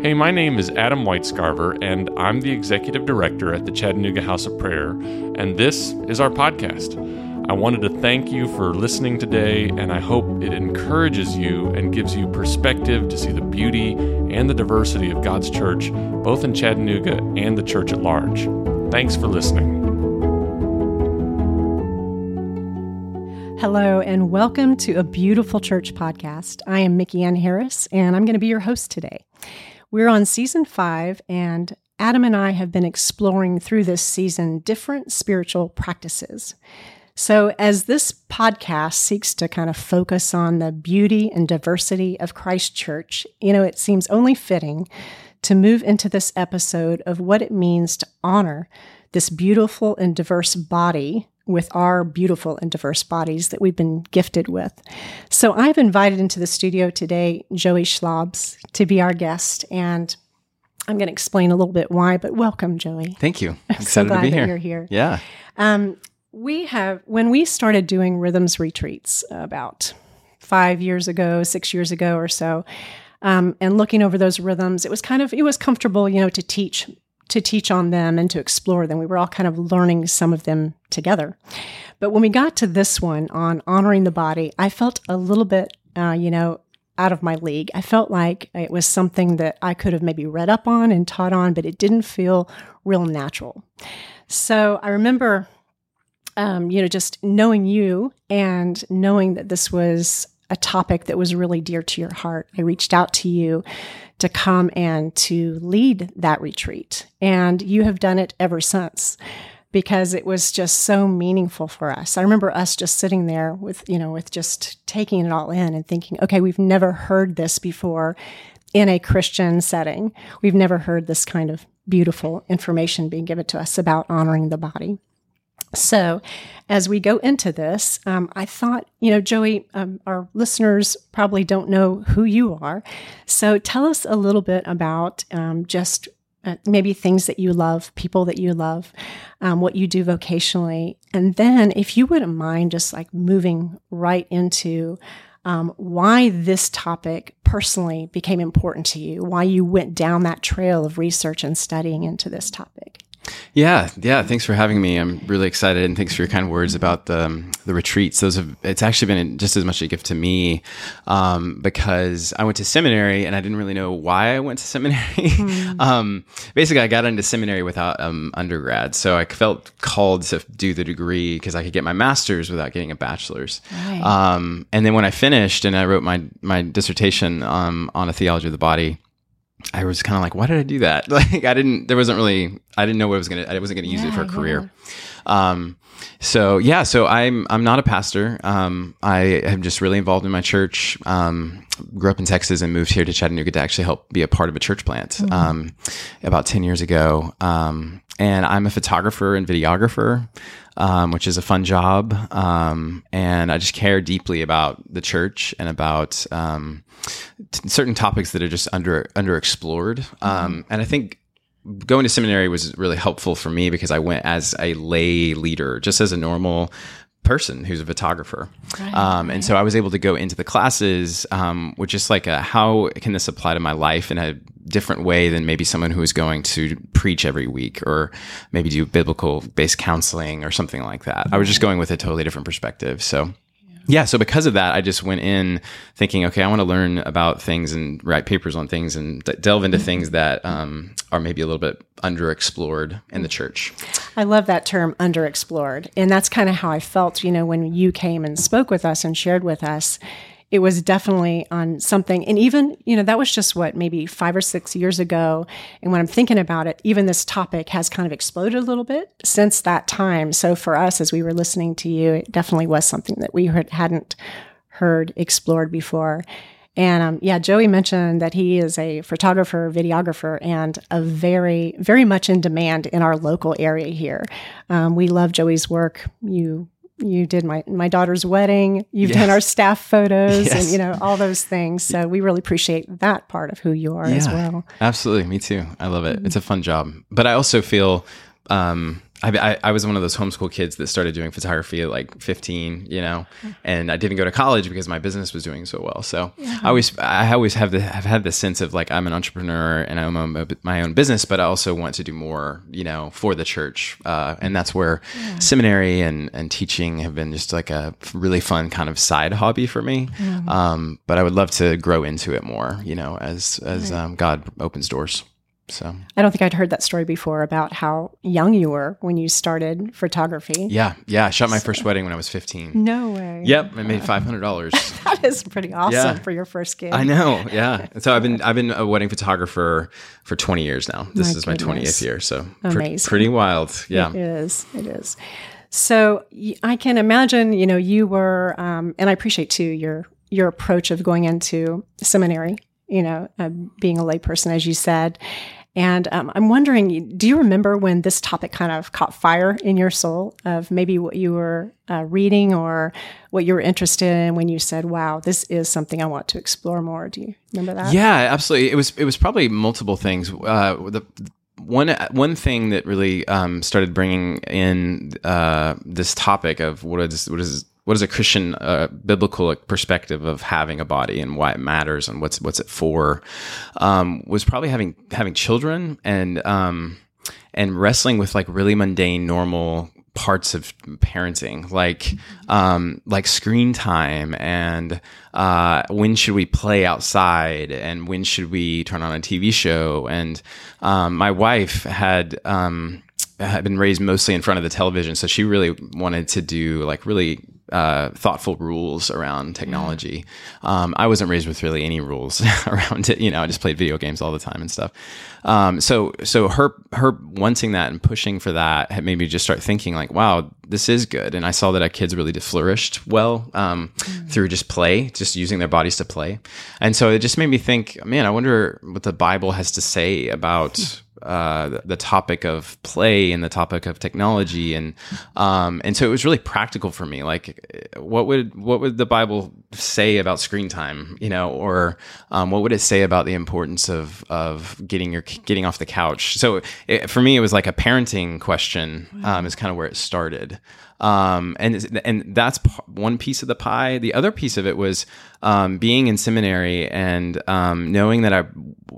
Hey, my name is Adam Whitescarver, and I'm the Executive Director at the Chattanooga House of Prayer, and this is our podcast. I wanted to thank you for listening today, and I hope it encourages you and gives you perspective to see the beauty and the diversity of God's church, both in Chattanooga and the church at large. Thanks for listening. Hello, and welcome to a beautiful church podcast. I am Micki Ann Harris, and I'm going to be your host today. We're on season five, and Adam and I have been exploring through this season different spiritual practices. So, as this podcast seeks to kind of focus on the beauty and diversity of Christ Church, you know, it seems only fitting to move into this episode of what it means to honor this beautiful and diverse body with our beautiful and diverse bodies that we've been gifted with. So I've invited into the studio today Joey Schlabs to be our guest, and I'm going to explain a little bit why. But welcome, Joey. Thank you. I'm excited so to be here. You're here. Yeah. Um, we have when we started doing rhythms retreats about five years ago, six years ago or so. Um, and looking over those rhythms, it was kind of it was comfortable, you know, to teach to teach on them and to explore them. We were all kind of learning some of them together. But when we got to this one on honoring the body, I felt a little bit, uh, you know, out of my league. I felt like it was something that I could have maybe read up on and taught on, but it didn't feel real natural. So I remember, um, you know, just knowing you and knowing that this was a topic that was really dear to your heart. I reached out to you to come and to lead that retreat. And you have done it ever since because it was just so meaningful for us. I remember us just sitting there with, you know, with just taking it all in and thinking, okay, we've never heard this before in a Christian setting. We've never heard this kind of beautiful information being given to us about honoring the body. So, as we go into this, um, I thought, you know, Joey, um, our listeners probably don't know who you are. So, tell us a little bit about um, just uh, maybe things that you love, people that you love, um, what you do vocationally. And then, if you wouldn't mind just like moving right into um, why this topic personally became important to you, why you went down that trail of research and studying into this topic. Yeah, yeah. Thanks for having me. I'm really excited, and thanks for your kind words about the um, the retreats. Those have it's actually been just as much a gift to me um, because I went to seminary and I didn't really know why I went to seminary. Mm. um, basically, I got into seminary without um, undergrad, so I felt called to do the degree because I could get my master's without getting a bachelor's. Right. Um, and then when I finished and I wrote my my dissertation um, on a theology of the body. I was kind of like, why did I do that? Like, I didn't, there wasn't really, I didn't know what I was going to, I wasn't going to use yeah, it for a yeah. career. Um, so yeah, so I'm, I'm not a pastor. Um, I am just really involved in my church. Um, grew up in Texas and moved here to Chattanooga to actually help be a part of a church plant, mm-hmm. um, about 10 years ago. Um, and I'm a photographer and videographer. Um, which is a fun job. Um, and I just care deeply about the church and about um, t- certain topics that are just under underexplored. Mm-hmm. And I think going to seminary was really helpful for me because I went as a lay leader, just as a normal person who's a photographer. Right, um, and so I was able to go into the classes um, with just like a, how can this apply to my life in a different way than maybe someone who is going to preach every week or maybe do biblical based counseling or something like that. I was just going with a totally different perspective. So yeah, so because of that, I just went in thinking, okay, I want to learn about things and write papers on things and d- delve into things that um, are maybe a little bit underexplored in the church. I love that term, underexplored. And that's kind of how I felt, you know, when you came and spoke with us and shared with us it was definitely on something. And even, you know, that was just what, maybe five or six years ago. And when I'm thinking about it, even this topic has kind of exploded a little bit since that time. So for us, as we were listening to you, it definitely was something that we hadn't heard explored before. And um, yeah, Joey mentioned that he is a photographer, videographer, and a very, very much in demand in our local area here. Um, we love Joey's work. You you did my my daughter's wedding. You've yes. done our staff photos yes. and you know all those things. So we really appreciate that part of who you are yeah, as well. Absolutely. Me too. I love it. Mm-hmm. it's a fun job. But i also feel um, I, I, was one of those homeschool kids that started doing photography at like 15, you know, and I didn't go to college because my business was doing so well. So I always, I always have the, have had this sense of like, I'm an entrepreneur and I own my, my own business, but I also want to do more, you know, for the church. Uh, and that's where seminary and, and teaching have been just like a really fun kind of side hobby for me. Um, but I would love to grow into it more, you know, as, as um, God opens doors. So I don't think I'd heard that story before about how young you were when you started photography. yeah, yeah. I shot my first wedding when I was 15. No way. Yep, I made five hundred dollars. That is pretty awesome Yeah. for your first gig. I know, yeah. So I've been I've been a wedding photographer for twenty years now. This My is my goodness. twentieth year, so Amazing. pretty wild. Yeah, It is. It is. So I can imagine, you know, you were, um, and I appreciate too your your approach of going into seminary. You know, uh, being a layperson, as you said. And um, I'm wondering, do you remember when this topic kind of caught fire in your soul of maybe what you were uh, reading or what you were interested in when you said, "Wow, this is something I want to explore more"? Do you remember that? yeah, absolutely. It was it was probably multiple things. Uh, the one one thing that really um, started bringing in uh, this topic of what is what is what is a Christian uh, biblical perspective of having a body and why it matters and what's what's it for? Um, was probably having having children and um, and wrestling with like really mundane normal parts of parenting like um like screen time and uh when should we play outside and when should we turn on a tv show? And um my wife had um had been raised mostly in front of the television so she really wanted to do like really uh, thoughtful rules around technology. Um, I wasn't raised with really any rules around it. You know, I just played video games all the time and stuff. Um, so, so her her wanting that and pushing for that had made me just start thinking like, wow, this is good. And I saw that our kids really flourished well um, through just play, just using their bodies to play. And so it just made me think, man, I wonder what the Bible has to say about uh, the, topic of play and the topic of technology. And um, and so it was really practical for me. Like what would what would the bible say about screen time you know or um, what would it say about the importance of of getting your getting off the couch? So it, for me it was like a parenting question um, is kind of where it started. Um, and and that's one piece of the pie. The other piece of it was um, being in seminary and um, knowing that I,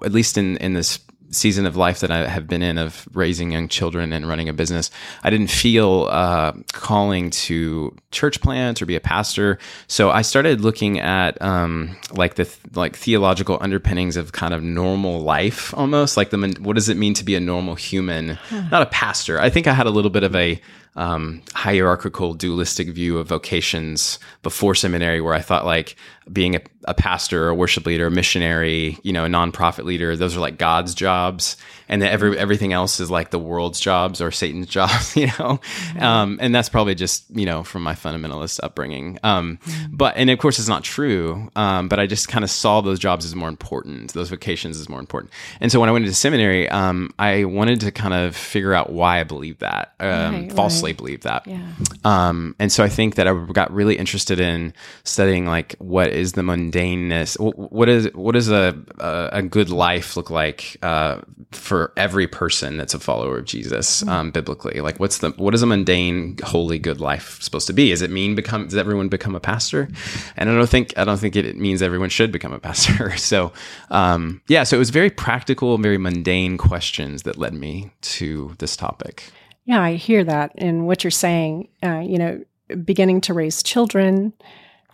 at least in in this season of life that I have been in of raising young children and running a business, I didn't feel uh, calling to church plant or be a pastor. So I started looking at um, like the th- like theological underpinnings of kind of normal life, almost like the what does it mean to be a normal human, not a pastor. I think I had a little bit of a um, hierarchical, dualistic view of vocations before seminary, where I thought like being a, a pastor, a worship leader, a missionary, you know, a nonprofit leader, those are like God's jobs, and that every everything else is like the world's jobs or Satan's jobs, you know. Um, and that's probably just you know from my fundamentalist upbringing. Um, But and of course it's not true. Um, but I just kind of saw those jobs as more important, those vocations as more important. And so when I went into seminary, um, I wanted to kind of figure out why I believed that, um, Right, falsely right. believed that. Yeah. Um, and so I think that I got really interested in studying like what is the mundaneness, what is what does a a, good life look like uh, for every person that's a follower of Jesus um, biblically? Like what's the what is a mundane, holy, good life supposed to be? Does it mean become? Does everyone become a pastor? And I don't think I don't think it means everyone should become a pastor. so um, yeah, so it was very practical very mundane questions that led me to this topic. Yeah, I hear that. And what you're saying, uh, you know, beginning to raise children,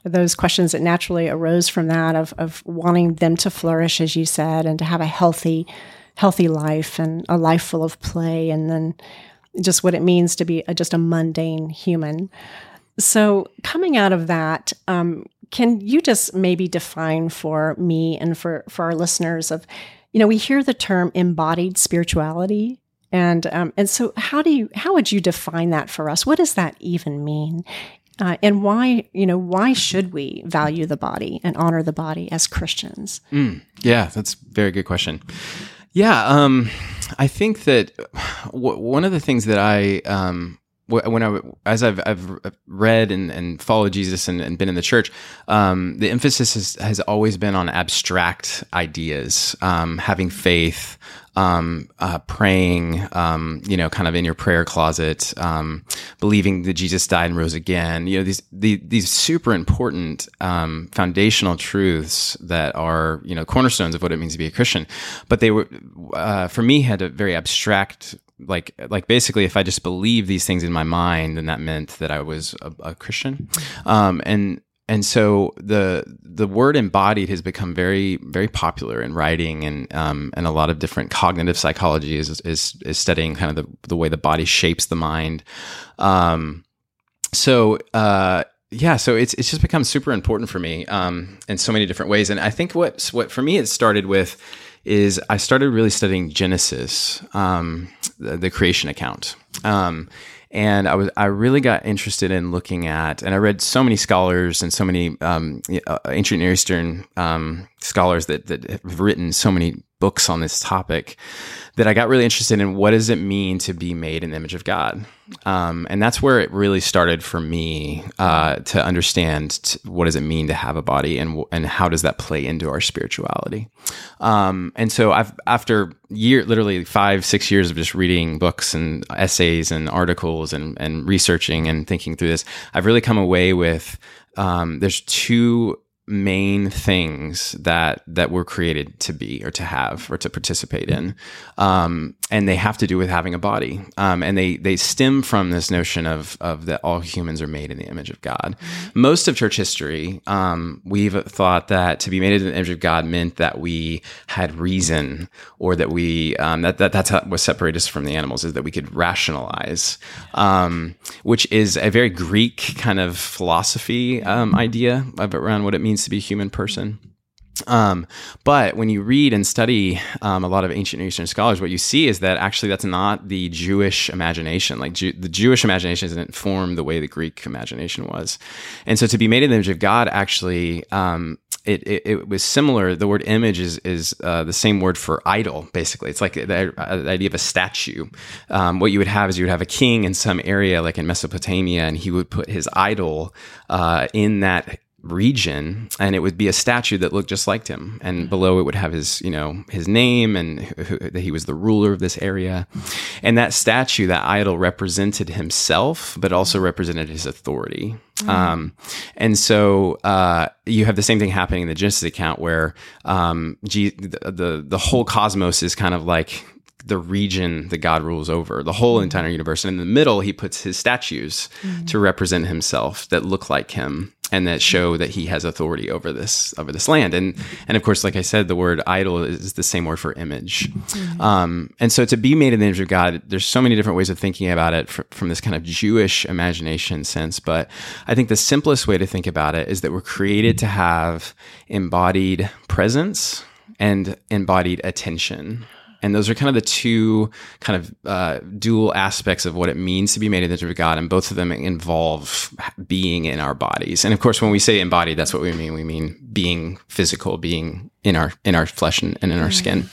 those questions that naturally arose from that of, of wanting them to flourish, as you said, and to have a healthy, healthy life and a life full of play, and then just what it means to be a, just a mundane human. So, coming out of that, um, can you just maybe define for me and for for our listeners of, you know, we hear the term embodied spirituality, and um, and so how do you how would you define that for us? What does that even mean? Uh, and why you know why should we value the body and honor the body as Christians? Yeah, that's a very good question. Yeah, um, I think that w- one of the things that I um, when I as I've I've read and, and followed Jesus and, and been in the church, um, the emphasis has, has always been on abstract ideas, um, having faith, um, uh, praying, um, you know, kind of in your prayer closet, um, believing that Jesus died and rose again. You know, these the, these super important um, foundational truths that are you know cornerstones of what it means to be a Christian. But they were uh, for me had a very abstract like like basically if I just believe these things in my mind, then that meant that I was a, a Christian. Um, and and so the the word embodied has become very very popular in writing and um, and a lot of different cognitive psychology is is, is studying kind of the, the way the body shapes the mind. Um, so uh, yeah, so it's it's just become super important for me um, in so many different ways. And I think what what for me it started with is I started really studying Genesis, um, the, the, creation account. And I was I really got interested in looking at, and I read so many scholars and so many um, uh, ancient Near Eastern um, scholars that that have written so many books on this topic that I got really interested in what does it mean to be made in the image of God, um, and that's where it really started for me uh, to understand t- what does it mean to have a body and and how does that play into our spirituality. Um, and so I've after year literally five six years of just reading books and essays and articles and and researching and thinking through this, I've really come away with um, there's two main things that that we're created to be or to have or to participate in. Um, and they have to do with having a body. Um, and they they stem from this notion of of that all humans are made in the image of god. Mm-hmm. most of church history um, we've thought that to be made in the image of god meant that we had reason or that we um, that, that that's what separates us from the animals is that we could rationalize um, which is a very greek kind of philosophy um, idea of around what it means means to be a human person. Um, but when you read and study um, a lot of ancient Eastern scholars, what you see is that actually that's not the Jewish imagination. Like Ju- the Jewish imagination doesn't form the way the Greek imagination was. And so to be made in the image of God actually um, it, it, it, was similar. The word image is is uh, the same word for idol. Basically, it's like the, the idea of a statue. Um, what you would have is you would have a king in some area, like in Mesopotamia, and he would put his idol uh, in that region and it would be a statue that looked just like him and mm-hmm. below it would have his you know his name and that he was the ruler of this area and that statue that idol represented himself but also represented his authority mm. um, and so uh, you have the same thing happening in the genesis account where um, G- the, the the whole cosmos is kind of like the region that God rules over, the whole mm-hmm. entire universe. And in the middle, he puts his statues mm-hmm. to represent himself that look like him and that show that he has authority over this over this land. And and of course like i said the word idol is the same word for image. Mm-hmm. um, and so to be made in the image of god there's so many different ways of thinking about it fr- from this kind of jewish imagination sense. But i think the simplest way to think about it is that we're created to have embodied presence and embodied attention and those are kind of the two kind of uh, dual aspects of what it means to be made in the image of God. And both of them involve being in our bodies. And of course, when we say embodied, that's what we mean. We mean being physical, being in our in our flesh and, and in our skin.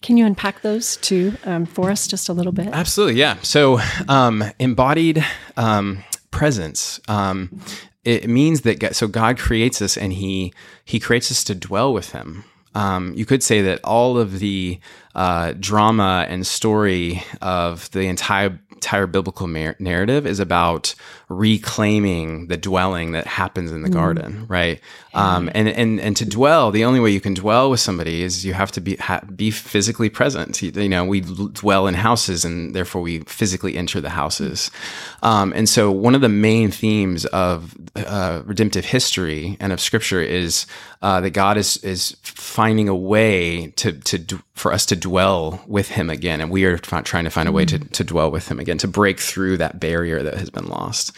Can you unpack those two um, for us just a little bit? Absolutely, yeah. So um, embodied um, presence. Um, it means that God, so God creates us and he he creates us to dwell with him um, you could say that all of the uh, drama and story of the entire entire biblical mar- narrative is about reclaiming the dwelling that happens in the mm. garden, right? Um, and and and to dwell, the only way you can dwell with somebody is you have to be ha- be physically present. You, you, know, we dwell in houses, and therefore we physically enter the houses. Um, and so, one of the main themes of uh, redemptive history and of Scripture is uh, that God is is finding a way to to for us to dwell with Him again, and we are trying to find a way to to dwell with Him again, to break through that barrier that has been lost.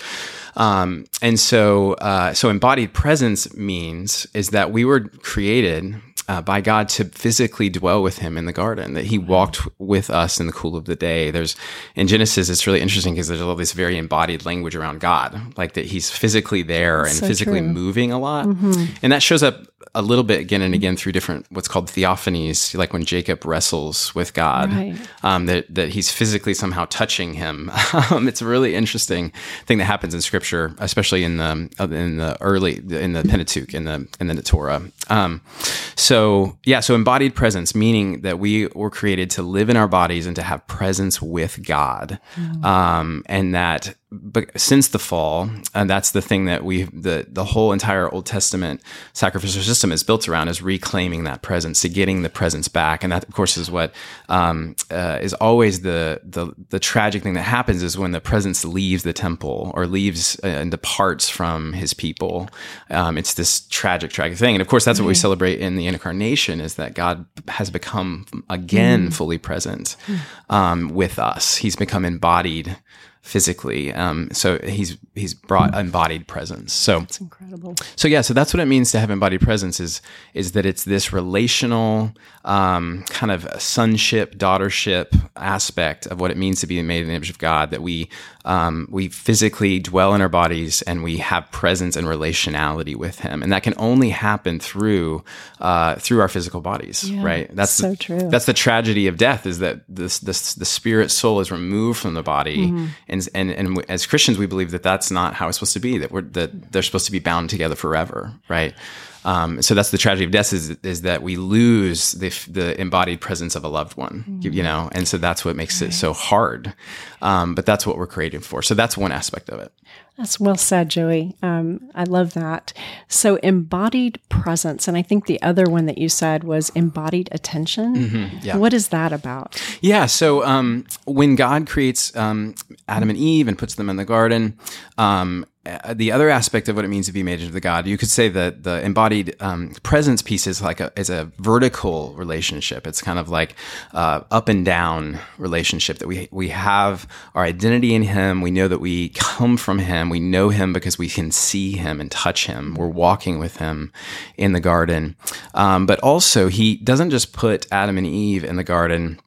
Um, and so, uh, so embodied presence means is that we were created uh, by God to physically dwell with Him in the garden. That He walked with us in the cool of the day. There's in Genesis, it's really interesting because there's all this very embodied language around God, like that He's physically there and so physically true. moving a lot, mm-hmm. and that shows up a little bit again and again through different what's called theophanies, like when Jacob wrestles with God, Right. um, that that he's physically somehow touching him. um, it's a really interesting thing that happens in Scripture, especially in the in the early in the Pentateuch in the in the Torah. Um, so yeah, so embodied presence, meaning that we were created to live in our bodies and to have presence with God, um, and that but since the fall, and that's the thing that we the the whole entire Old Testament sacrificial system is built around is reclaiming that presence, to getting the presence back, and that of course is what um, uh, is always the, the the tragic thing that happens is when the presence leaves the temple or leaves uh, and departs from His people. Um, it's this tragic, tragic thing, and of course that's what we celebrate in the incarnation is that God has become again fully present um, with us. He's become embodied physically. Um, so he's he's brought embodied presence. So It's incredible. so yeah, so that's what it means to have embodied presence is is that it's this relational um, kind of sonship, daughtership aspect of what it means to be made in the image of God. That we um, we physically dwell in our bodies and we have presence and relationality with Him, and that can only happen through uh, through our physical bodies, Yeah, right? That's so the, true. That's the tragedy of death is that this this the spirit soul is removed from the body, Mm-hmm. and and and as Christians we believe that that's not how it's supposed to be. That we're that they're supposed to be bound together forever, right? Um, so that's the tragedy of death is is that we lose the the embodied presence of a loved one, you, you know, and so that's what makes it so hard. Um, but that's what we're created for. So that's one aspect of it. That's well said, Joey. Um, I love that. So, embodied presence. And I think the other one that you said was embodied attention. yeah. What is that about? Yeah. So um, when God creates um, Adam and Eve and puts them in the garden, um, the other aspect of what it means to be made into the God, you could say that the embodied um, presence piece is like a is a vertical relationship. It's kind of like uh, up and down relationship that we we have our identity in Him. We know that we come from Him. We know Him because we can see Him and touch Him. We're walking with Him in the garden, um, but also He doesn't just put Adam and Eve in the garden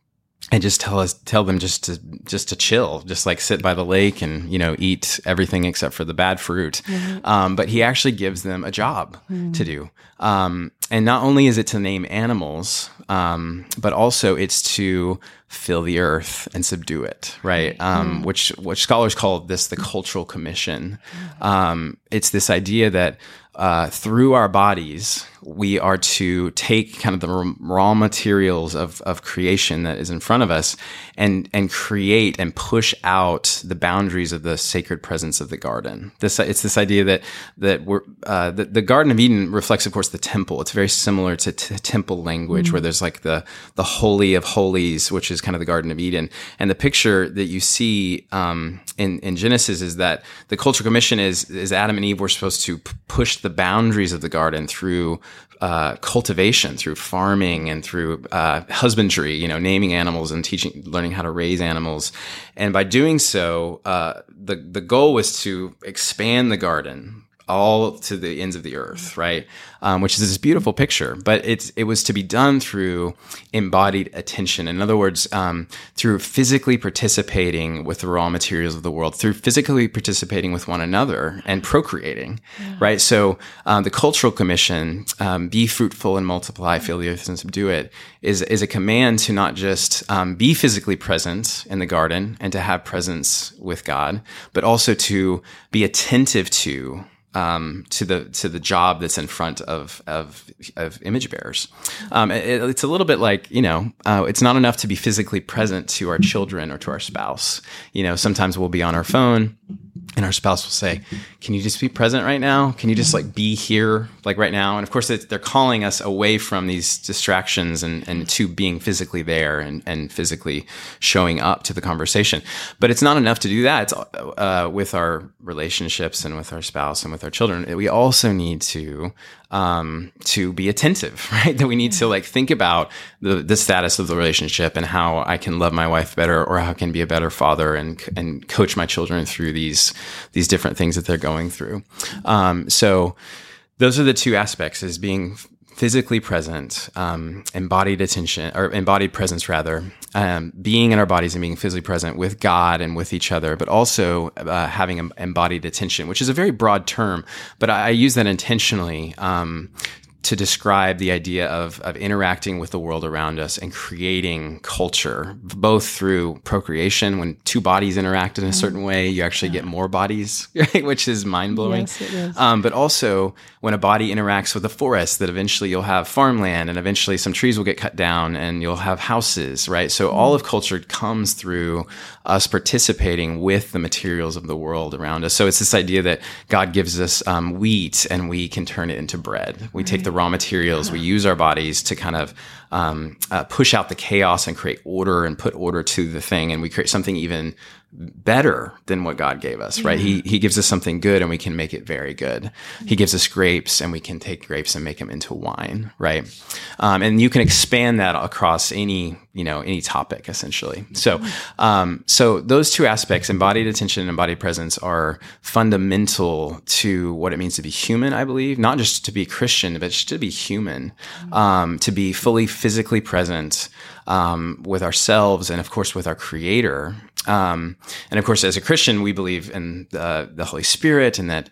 and just tell us tell them just to just to chill just like sit by the lake and you know eat everything except for the bad fruit. Um, but he actually gives them a job to do. Um, and not only is it to name animals um, but also it's to fill the earth and subdue it right? Um, which which scholars call this the cultural commission. Um, it's this idea that uh, through our bodies, we are to take kind of the raw materials of, of creation that is in front of us and, and create and push out the boundaries of the sacred presence of the garden. This, it's this idea that, that we're, uh, the, the Garden of Eden reflects, of course, the temple. It's very similar to, to temple language where there's like the, the holy of holies, which is kind of the Garden of Eden. And the picture that you see, um, in, in Genesis is that the cultural commission is, is Adam and Eve were supposed to p- push the boundaries of the garden through uh, cultivation, through farming, and through uh, husbandry. You know, naming animals and teaching, learning how to raise animals. And by doing so, uh, the the goal was to expand the garden all to the ends of the earth, right? Um, which is this beautiful picture. But it's it was to be done through embodied attention. In other words, um, through physically participating with the raw materials of the world, through physically participating with one another and procreating, right? So um, the cultural commission, um, be fruitful and multiply, fill the earth and subdue it, is is a command to not just um, be physically present in the garden and to have presence with God, but also to be attentive to um, to the to the job that's in front of of, of image bearers. Um, it, it's a little bit like you know, uh, it's not enough to be physically present to our children or to our spouse. You know, sometimes we'll be on our phone. And our spouse will say, "Can you just be present right now? Can you just like be here, like right now?" And of course, they're calling us away from these distractions and, and to being physically there and, and physically showing up to the conversation. But it's not enough to do that. It's uh, with our relationships and with our spouse and with our children. We also need to um, to be attentive, right? That we need to like think about the the status of the relationship and how I can love my wife better, or how I can be a better father and and coach my children through these these different things that they're going through. Um, so those are the two aspects: is being physically present, um, embodied attention or embodied presence rather, um, being in our bodies and being physically present with God and with each other, but also uh, having embodied attention, which is a very broad term, but I, I use that intentionally. Um, to describe the idea of, of interacting with the world around us and creating culture, both through procreation. When two bodies interact in a certain way, you actually get more bodies, right? which is mind blowing. Yes, it is. Um, but also when a body interacts with a forest, that eventually you'll have farmland and eventually some trees will get cut down and you'll have houses, right? So all of culture comes through us participating with the materials of the world around us. So it's this idea that God gives us um, wheat and we can turn it into bread. We take the raw materials, we use our bodies to kind of um, uh, push out the chaos and create order and put order to the thing, and we create something even better than what God gave us, right? He he gives us something good and we can make it very good. He gives us grapes and we can take grapes and make them into wine, right? Um, and you can expand that across any you know any topic essentially. So um, so those two aspects, embodied attention and embodied presence, are fundamental to what it means to be human. I believe not just to be Christian, but just to be human, um, to be fully physically present um, with ourselves and of course with our Creator. Um, and of course, as a Christian, we believe in the, the Holy Spirit, and that,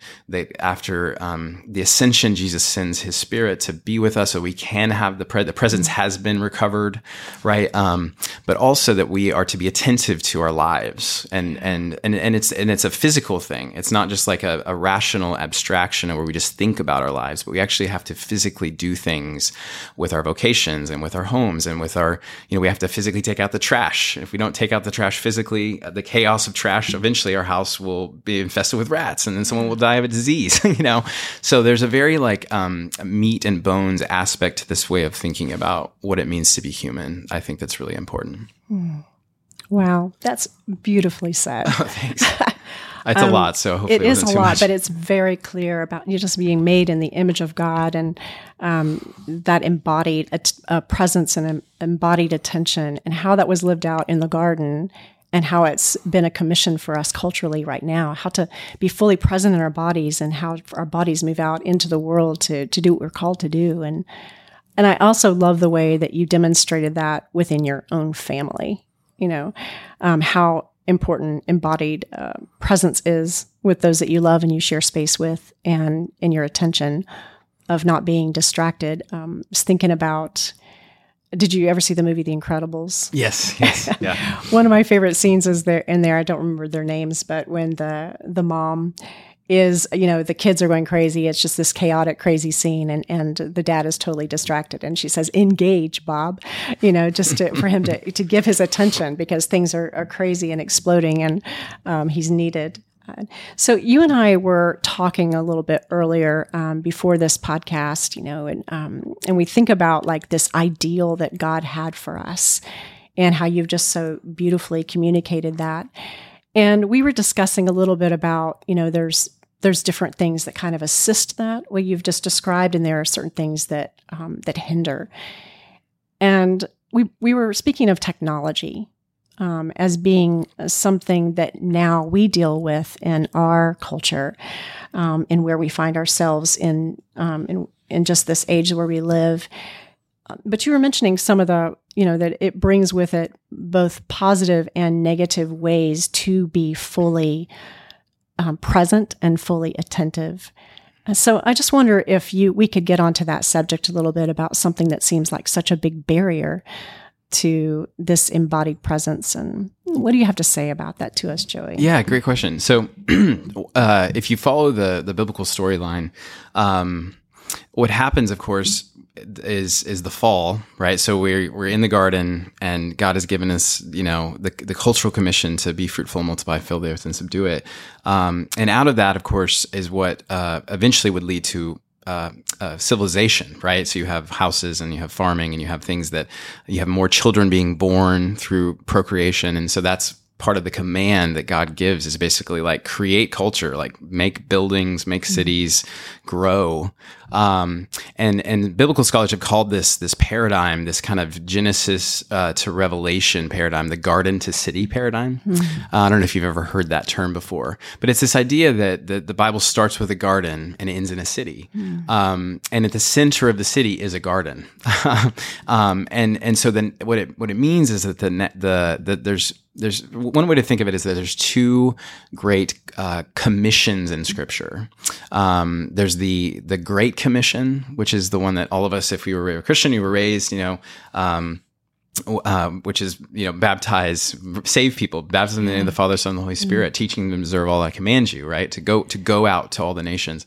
after um, the ascension, Jesus sends His Spirit to be with us, so we can have the pre- the presence has been recovered, right? Um, but also that we are to be attentive to our lives, and and and and it's and it's a physical thing. It's not just like a, a rational abstraction where we just think about our lives, but we actually have to physically do things with our vocations and with our homes and with our you know we have to physically take out the trash. If we don't take out the trash physically, the chaos of trash, eventually our house will be infested with rats, and then someone will die of a disease. you know, so there's a very like um, meat and bones aspect to this way of thinking about what it means to be human. I think that's really important. Wow, that's beautifully said. Thanks. It's a lot, so hopefully Um, it is a lot, much. but it's very clear about you just being made in the image of God and um, that embodied a, a presence and an embodied attention, and how that was lived out in the garden, and how it's been a commission for us culturally right now. How to be fully present in our bodies, and how our bodies move out into the world to to do what we're called to do, and and I also love the way that you demonstrated that within your own family. You know, um, how important embodied uh, presence is with those that you love and you share space with, and in your attention of not being distracted. Um, just thinking about. Did you ever see the movie The Incredibles? yes, yes, yeah. One of my favorite scenes is there in there. I don't remember their names, but when the the mom is, you know, the kids are going crazy. It's just this chaotic, crazy scene, and and the dad is totally distracted, and she says, "Engage, Bob," you know, just to, for him to to give his attention because things are, are crazy and exploding, and um, he's needed. So you and I were talking a little bit earlier um, before this podcast, you know, and um, and we think about like this ideal that God had for us, and how you've just so beautifully communicated that. And we were discussing a little bit about, you know, there's there's different things that kind of assist that what you've just described, and there are certain things that um, that hinder. And we we were speaking of technology um, as being something that now we deal with in our culture, um, and where we find ourselves in um, in in just this age where we live. But you were mentioning some of the, you know, that it brings with it both positive and negative ways to be fully um, present and fully attentive. So I just wonder if you we could get onto that subject a little bit about something that seems like such a big barrier to this embodied presence and what do you have to say about that to us joey Yeah, great question. So, uh, if you follow the the biblical storyline, um, what happens, of course, is is the fall, right? So we're we're in the garden, and God has given us, you know, the the cultural commission to be fruitful, multiply, fill the earth, and subdue it. Um, and out of that, of course, is what uh, eventually would lead to uh, uh, civilization, right? So you have houses and you have farming and you have things that you have more children being born through procreation. And so that's part of the command that God gives is basically like create culture, like make buildings, make cities, grow. Um, and and biblical scholars have called this this paradigm, this kind of Genesis uh, to Revelation paradigm, the garden to city paradigm. Uh, I don't know if you've ever heard that term before, but it's this idea that the, the Bible starts with a garden and ends in a city, um, and at the center of the city is a garden. um, and and so then what it what it means is that the the that there's there's one way to think of it is that there's two great uh, commissions in Scripture. Um, there's the the Great Great Commission, which is the one that all of us, if we were a Christian, you were raised, you know, um, um, which is you know baptize save people baptize in the name of the father son and the holy spirit teaching them to observe all i command you right? To go to go out to all the nations.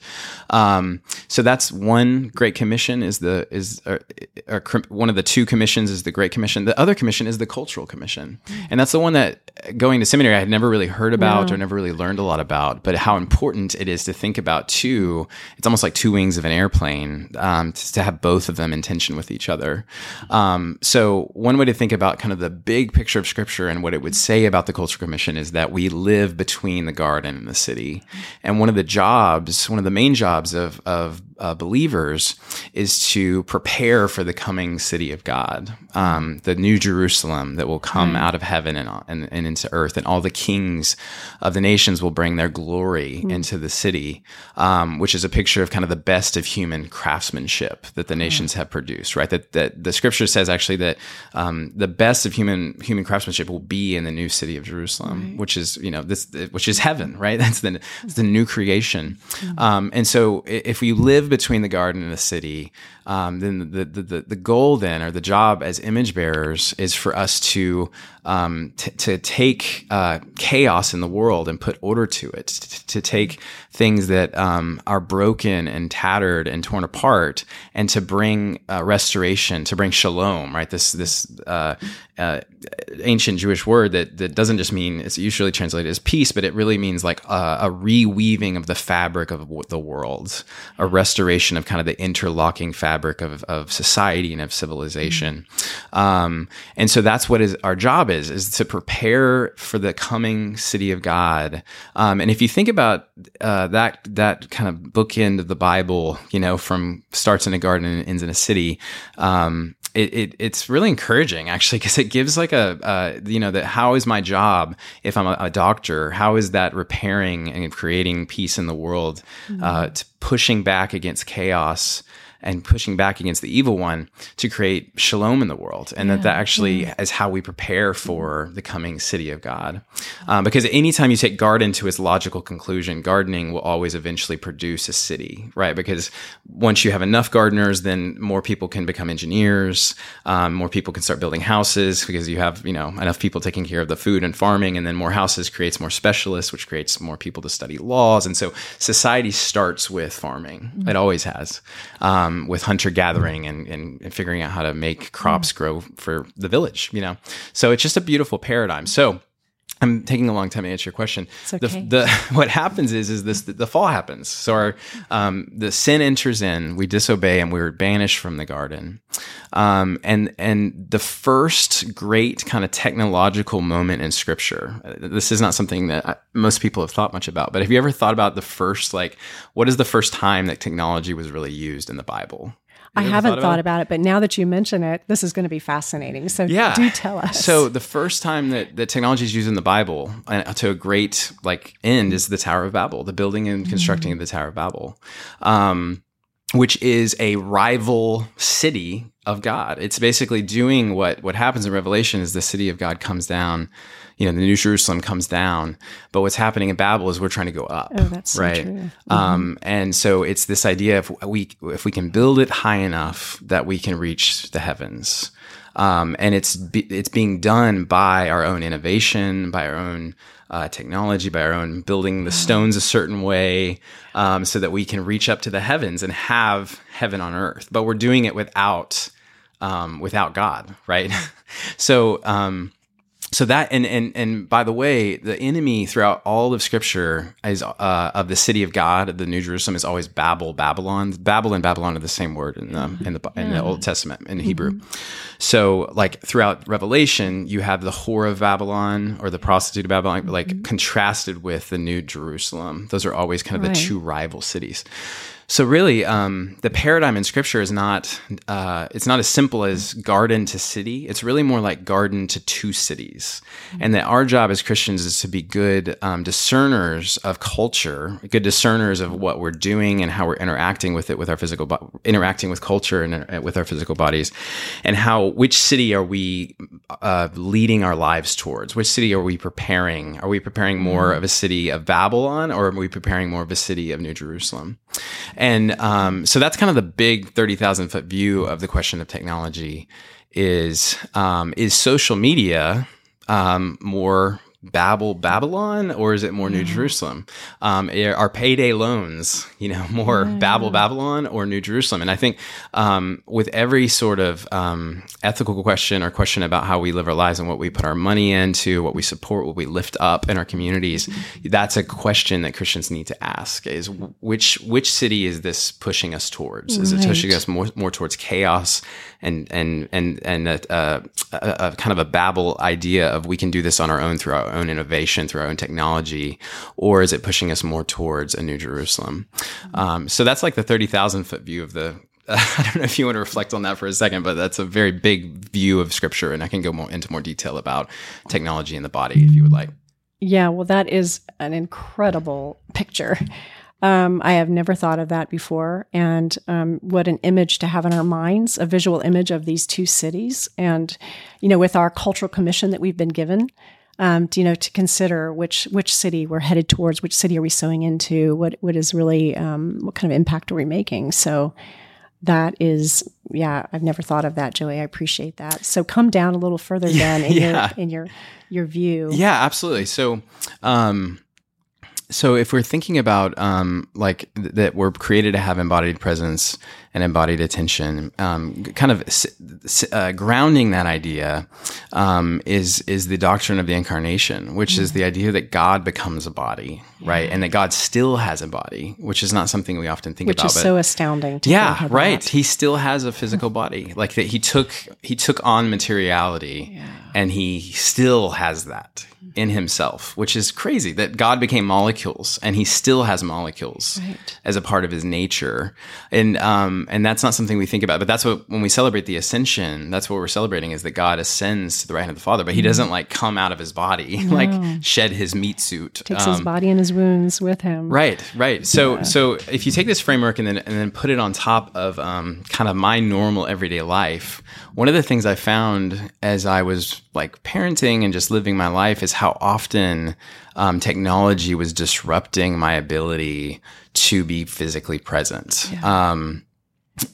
Um, so that's one great commission is the is or, or, one of the two commissions is the great commission. The other commission is the cultural commission. And that's the one that going to seminary i had never really heard about or never really learned a lot about but how important it is to think about two it's almost like two wings of an airplane um, to, to, have both of them in tension with each other. Um, so one way to think about kind of the big picture of scripture and what it would say about the cultural commission is that we live between the garden and the city. And one of the jobs, one of the main jobs of, of uh, believers is to prepare for the coming city of God, um, the new Jerusalem that will come out of heaven and, and, and, into earth, and all the kings of the nations will bring their glory mm. into the city, um, which is a picture of kind of the best of human craftsmanship that the nations have produced. Right, that that the scripture says actually that um, the best of human human craftsmanship will be in the new city of Jerusalem, right. which is you know this which is heaven. Right, that's the that's the new creation, mm. and so if we live between the garden and the city, um, then the, the, the, the goal then or the job as image bearers is for us to um, t- to take uh, chaos in the world and put order to it, t- to take things that um, are broken and tattered and torn apart, and to bring uh, restoration, to bring shalom, right? This this uh, uh ancient Jewish word that that doesn't just mean it's usually translated as peace, but it really means like a, a reweaving of the fabric of the world, a restoration of kind of the interlocking fabric of, of society and of civilization, mm-hmm. um, and so that's what is our job is is is to prepare for the coming city of God. Um, and if you think about uh, that that kind of bookend of the Bible, you know, from starts in a garden and ends in a city. Um, it, it, it's really encouraging actually because it gives like a uh, you know that how is my job if I'm a, a, doctor how is that repairing and creating peace in the world mm-hmm. uh, pushing back against chaos and pushing back against the evil one to create shalom in the world. And yeah, that that actually yeah. is how we prepare for the coming city of God. Um, because anytime you take garden to its logical conclusion, gardening will always eventually produce a city, right? Because once you have enough gardeners, then more people can become engineers, um, more people can start building houses because you have, you know, enough people taking care of the food and farming. And then more houses creates more specialists, which creates more people to study laws. And so society starts with farming. Mm-hmm. It always has. Um, um, with hunter gathering and, and, and, figuring out how to make crops grow for the village, you know? So it's just a beautiful paradigm. So I'm taking a long time to answer your question. Okay. The, the, what happens is is this the, fall happens. So our um, the sin enters in, we disobey, and we're banished from the garden. Um, and and the first great kind of technological moment in Scripture. Uh, this is not something that I, most people have thought much about. But have you ever thought about the first like what is the first time that technology was really used in the Bible? I haven't thought, thought about, it? but now that you mention it, this is going to be fascinating. So yeah. do tell us. So the first time that, that technology is used in the Bible uh, to a great like end is the Tower of Babel, the building and constructing mm-hmm. of the Tower of Babel. Um, which is a rival city of God. It's basically doing what what happens in Revelation is the city of God comes down you know, the New Jerusalem comes down. But what's happening in Babel is we're trying to go up. Oh, that's right. So mm-hmm. um, and so it's this idea of we if we can build it high enough that we can reach the heavens. Um, and it's be, it's being done by our own innovation, by our own uh, technology, by our own building the stones a certain way, um, so that we can reach up to the heavens and have heaven on earth. But we're doing it without um, without God, right? so um, so that and and and by the way, the enemy throughout all of Scripture is uh, of the city of God, the New Jerusalem, is always Babel, Babylon. Babel and Babylon are the same word in the in the in the Old Testament in Hebrew. Mm-hmm. So like throughout Revelation, you have the whore of Babylon or the prostitute of Babylon, like mm-hmm. contrasted with the New Jerusalem. Those are always kind of right. the two rival cities. So really, um, the paradigm in Scripture is not uh, it's not as simple as garden to city. It's really more like garden to two cities, mm-hmm. and that our job as Christians is to be good um, discerners of culture, good discerners of what we're doing and how we're interacting with it with our physical, bo- interacting with culture and uh, with our physical bodies, and how which city are we uh, leading our lives towards? Which city are we preparing? Are we preparing more mm-hmm. of a city of Babylon, or are we preparing more of a city of New Jerusalem? And um, so that's kind of the big thirty thousand foot view of the question of technology. Is um, is social media um, more Babel, Babylon, or is it more New Jerusalem? Um, are payday loans, you know, more yeah. Babel, Babylon, or New Jerusalem? And I think um, with every sort of um, ethical question or question about how we live our lives and what we put our money into, what we support, what we lift up in our communities, mm-hmm. that's a question that Christians need to ask: is which which city is this pushing us towards? Is it pushing us more more towards chaos and and and and a, a, a, kind of a Babel idea of we can do this on our own through our own innovation, through our own technology, or is it pushing us more towards a New Jerusalem? Um, so that's like the thirty thousand foot view of the. I don't know if you want to reflect on that for a second, but that's a very big view of Scripture, and I can go more into more detail about technology in the body if you would like. Yeah, well, that is an incredible picture. Um, I have never thought of that before. And um, what an image to have in our minds a visual image of these two cities. And, you know, with our cultural commission that we've been given, um, to, you know, to consider which which city we're headed towards, which city are we sowing into, what what is really um, what kind of impact are we making? So that is, yeah, I've never thought of that, Joey. I appreciate that. So come down a little further then in yeah. your in your your view. Yeah, absolutely. So. Um, so if we're thinking about um, like th- that we're created to have embodied presence and embodied attention, um, kind of uh, grounding that idea um, is is the doctrine of the incarnation, which mm is the idea that God becomes a body, yeah. right, and that God still has a body, which is not something we often think which about. Which is so astounding. yeah, right. He still has a physical body, like that. He took he took on materiality, yeah. and he still has that in himself, which is crazy that God became molecules and he still has molecules right. as a part of his nature. And, um, and that's not something we think about, but that's what, when we celebrate the ascension, that's what we're celebrating is that God ascends to the right hand of the Father, but he mm-hmm. doesn't like come out of his body, no. like shed his meat suit. Takes um, his body and his wounds with him. Right, right. So, yeah. so if you take this framework and then, and then put it on top of, um, kind of my normal everyday life, one of the things I found as I was like parenting and just living my life is how often um, technology was disrupting my ability to be physically present. Yeah. Um,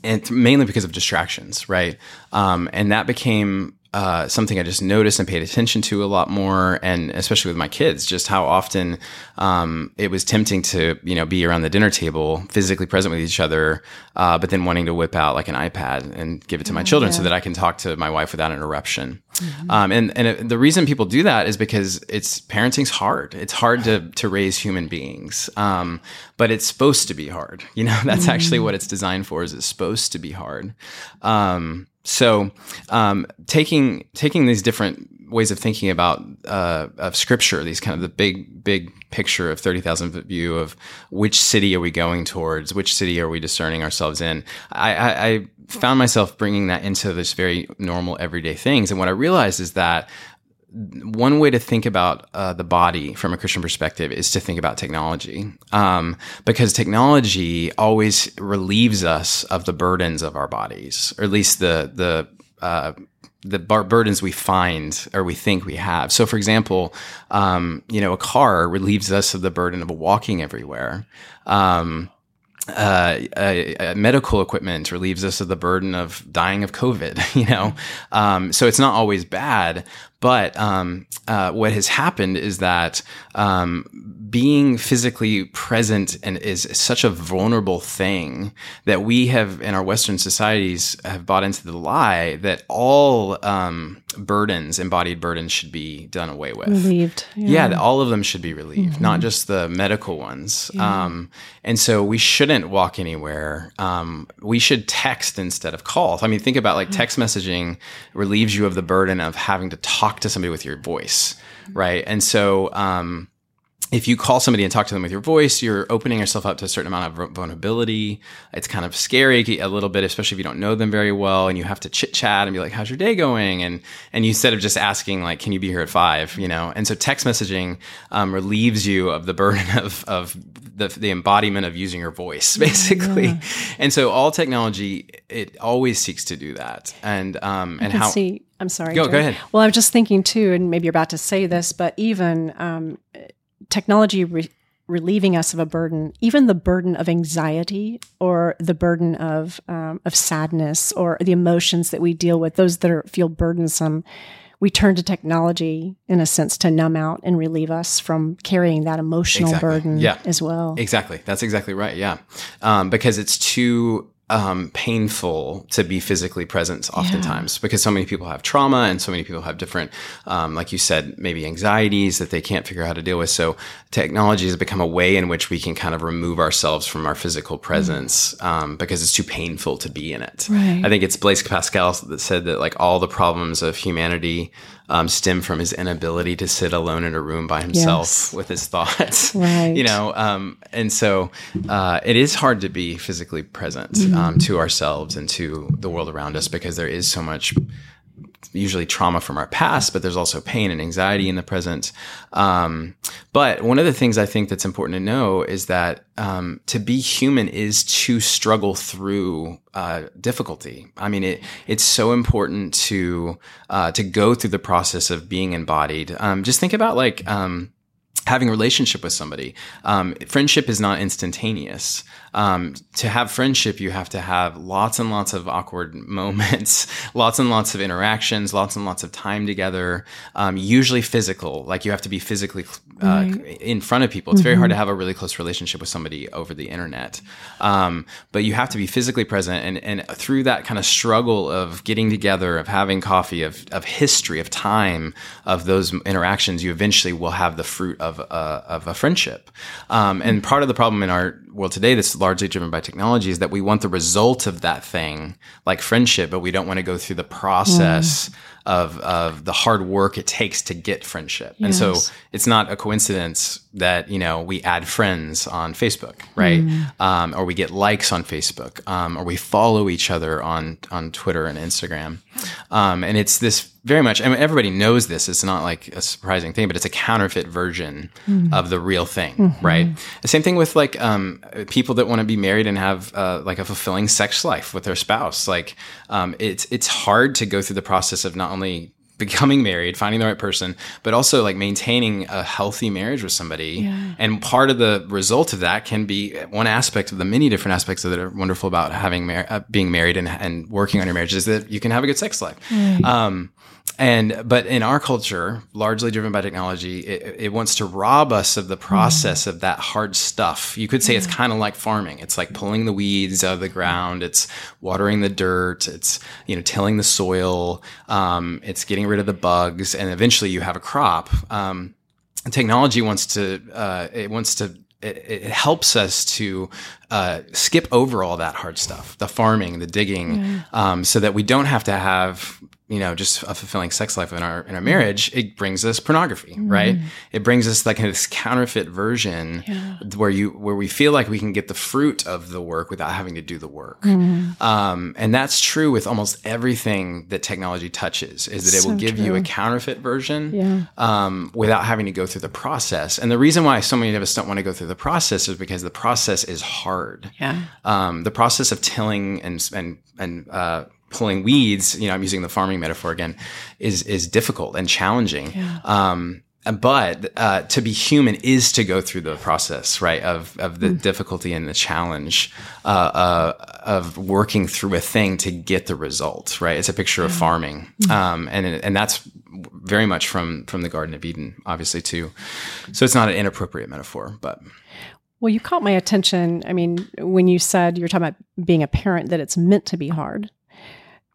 and mainly because of distractions, right? Um, and that became uh, something I just noticed and paid attention to a lot more, and especially with my kids, just how often um, it was tempting to you know be around the dinner table, physically present with each other, uh, but then wanting to whip out like an iPad and give it to my oh, children yeah. so that I can talk to my wife without interruption. Mm-hmm. Um, and and it, the reason people do that is because it's parenting's hard. It's hard to to raise human beings, um, but it's supposed to be hard. You know, that's mm-hmm. actually what it's designed for. Is it's supposed to be hard. Um, so, um, taking taking these different ways of thinking about uh, of scripture, these kind of the big big picture of thirty thousand view of which city are we going towards, which city are we discerning ourselves in. I, I, I found myself bringing that into this very normal everyday things, and what I realized is that one way to think about uh, the body from a Christian perspective is to think about technology, um, because technology always relieves us of the burdens of our bodies, or at least the the uh, the bar- burdens we find or we think we have. So, for example, um, you know, a car relieves us of the burden of walking everywhere. Um, uh, medical equipment relieves us of the burden of dying of COVID, you know? Um, so it's not always bad, but um, uh, what has happened is that um, being physically present and is such a vulnerable thing that we have in our Western societies have bought into the lie that all um, burdens, embodied burdens, should be done away with. Relieved. Yeah, yeah all of them should be relieved, mm-hmm. not just the medical ones. Yeah. Um, and so we shouldn't walk anywhere. Um, we should text instead of call. I mean, think about like text messaging relieves you of the burden of having to talk talk to somebody with your voice, right? And so, um, if you call somebody and talk to them with your voice, you're opening yourself up to a certain amount of vulnerability. It's kind of scary a little bit, especially if you don't know them very well and you have to chit chat and be like, how's your day going? And, and instead of just asking like, can you be here at five, you know? And so text messaging, um, relieves you of the burden of, of the, the embodiment of using your voice basically. Yeah. And so all technology, it always seeks to do that. And, um, and how, see, I'm sorry. Go, go ahead. Well, I was just thinking too, and maybe you're about to say this, but even, um, technology re- relieving us of a burden, even the burden of anxiety or the burden of um, of sadness or the emotions that we deal with, those that are, feel burdensome, we turn to technology in a sense to numb out and relieve us from carrying that emotional Exactly. burden Yeah. as well. Exactly. That's exactly right. Yeah. Um, because it's too um, painful to be physically present oftentimes because so many people have trauma and so many people have different, um, like you said, maybe anxieties that they can't figure out how to deal with. So technology has become a way in which we can kind of remove ourselves from our physical presence um, because it's too painful to be in it. Right. I think it's Blaise Pascal that said that like all the problems of humanity um, stem from his inability to sit alone in a room by himself Yes. with his thoughts. Right. You know, um, and so uh, it is hard to be physically present um, to ourselves and to the world around us because there is so much usually trauma from our past, but there's also pain and anxiety in the present. Um, but one of the things I think that's important to know is that um, to be human is to struggle through uh, difficulty. I mean, it it's so important to uh, to go through the process of being embodied. Um, just think about like. Um, having a relationship with somebody. Um, friendship is not instantaneous. Um, to have friendship, you have to have lots and lots of awkward moments, lots and lots of interactions, lots and lots of time together. Um, usually physical, like you have to be physically uh, in front of people. It's very hard to have a really close relationship with somebody over the internet. Um, but you have to be physically present, and and through that kind of struggle of getting together, of having coffee, of of history, of time, of those interactions, you eventually will have the fruit of a, of a friendship. Um, and part of the problem in our world today, that's largely driven by technology, is that we want the result of that thing, like friendship, but we don't want to go through the process. Of, of the hard work it takes to get friendship. And so it's not a coincidence that you know we add friends on Facebook, right? Um, or we get likes on Facebook, um, or we follow each other on on Twitter and Instagram. Um, and it's this very much. I mean, everybody knows this. It's not like a surprising thing, but it's a counterfeit version of the real thing, right? The same thing with like um, people that want to be married and have uh, like a fulfilling sex life with their spouse. Like um, it's it's hard to go through the process of not only becoming married, finding the right person, but also like maintaining a healthy marriage with somebody. And part of the result of that can be one aspect of the many different aspects that are wonderful about having mar- uh, being married and, and working on your marriage is that you can have a good sex life. Um, and but in our culture, largely driven by technology, it, it wants to rob us of the process of that hard stuff. You could say it's kind of like farming. It's like pulling the weeds out of the ground. It's watering the dirt. It's you know tilling the soil. Um, it's getting rid of the bugs, and eventually you have a crop. Um, technology wants to uh, it wants to it, it helps us to uh, skip over all that hard stuff the farming the digging um, so that we don't have to have you know just a fulfilling sex life in our in our marriage it brings us pornography right? It brings us like this counterfeit version where you where we feel like we can get the fruit of the work without having to do the work. Um, and that's true with almost everything that technology touches is that it will So give you a counterfeit version Yeah. um, without having to go through the process. And the reason why so many of us don't want to go through the process is because the process is hard. Yeah. Um, the process of tilling and and and uh, pulling weeds, you know, I'm using the farming metaphor again, is is difficult and challenging. Um, but uh, to be human is to go through the process, right? Of of the difficulty and the challenge uh, uh, of working through a thing to get the result, right? It's a picture of farming, um, and and that's very much from from the Garden of Eden, obviously too. So it's not an inappropriate metaphor, but Well, you caught my attention. I mean, when you said you're talking about being a parent, that it's meant to be hard,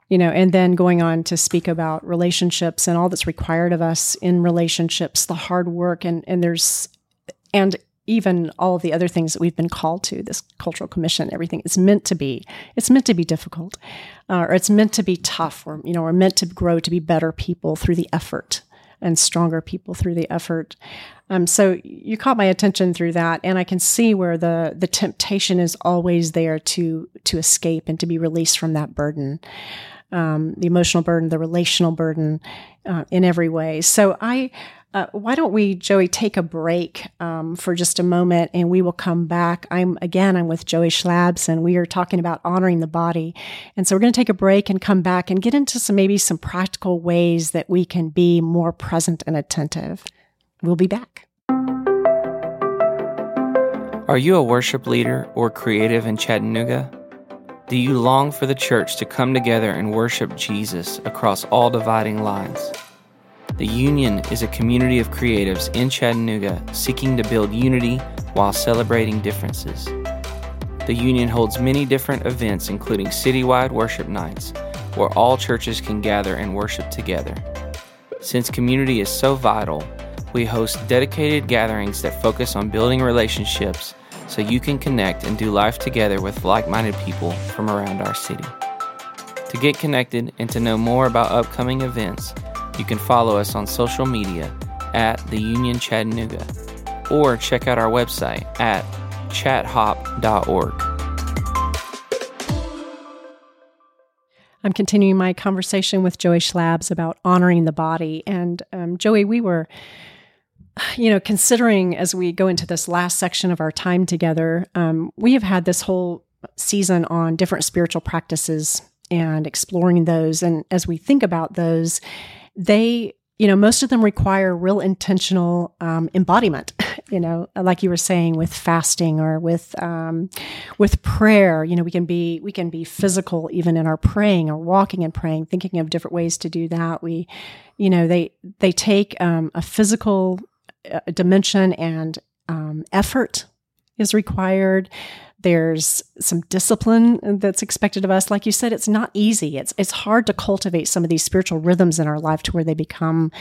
you know, and then going on to speak about relationships and all that's required of us in relationships, the hard work, and and there's and even all the other things that we've been called to this cultural commission everything it's meant to be it's meant to be difficult uh, or it's meant to be tough or you know we're meant to grow to be better people through the effort and stronger people through the effort um, so you caught my attention through that and i can see where the the temptation is always there to to escape and to be released from that burden um, the emotional burden, the relational burden uh, in every way. So I. Uh, why don't we, Joey, take a break um, for just a moment and we will come back. I'm again, I'm with Joey Schlabs and we are talking about honoring the body. And so we're going to take a break and come back and get into some maybe some practical ways that we can be more present and attentive. We'll be back. Are you a worship leader or creative in Chattanooga? Do you long for the church to come together and worship Jesus across all dividing lines? The Union is a community of creatives in Chattanooga seeking to build unity while celebrating differences. The Union holds many different events, including citywide worship nights, where all churches can gather and worship together. Since community is so vital, we host dedicated gatherings that focus on building relationships so you can connect and do life together with like minded people from around our city. To get connected and to know more about upcoming events, you can follow us on social media at the Union Chattanooga or check out our website at chathop.org. I'm continuing my conversation with Joey Schlabs about honoring the body. And um, Joey, we were you know, considering as we go into this last section of our time together, um, we have had this whole season on different spiritual practices and exploring those. And as we think about those, they, you know, most of them require real intentional um, embodiment. You know, like you were saying with fasting or with um, with prayer. You know, we can be we can be physical even in our praying or walking and praying, thinking of different ways to do that. We, you know, they they take um, a physical uh, dimension and um, effort is required. There's some discipline that's expected of us. Like you said, it's not easy. It's it's hard to cultivate some of these spiritual rhythms in our life to where they become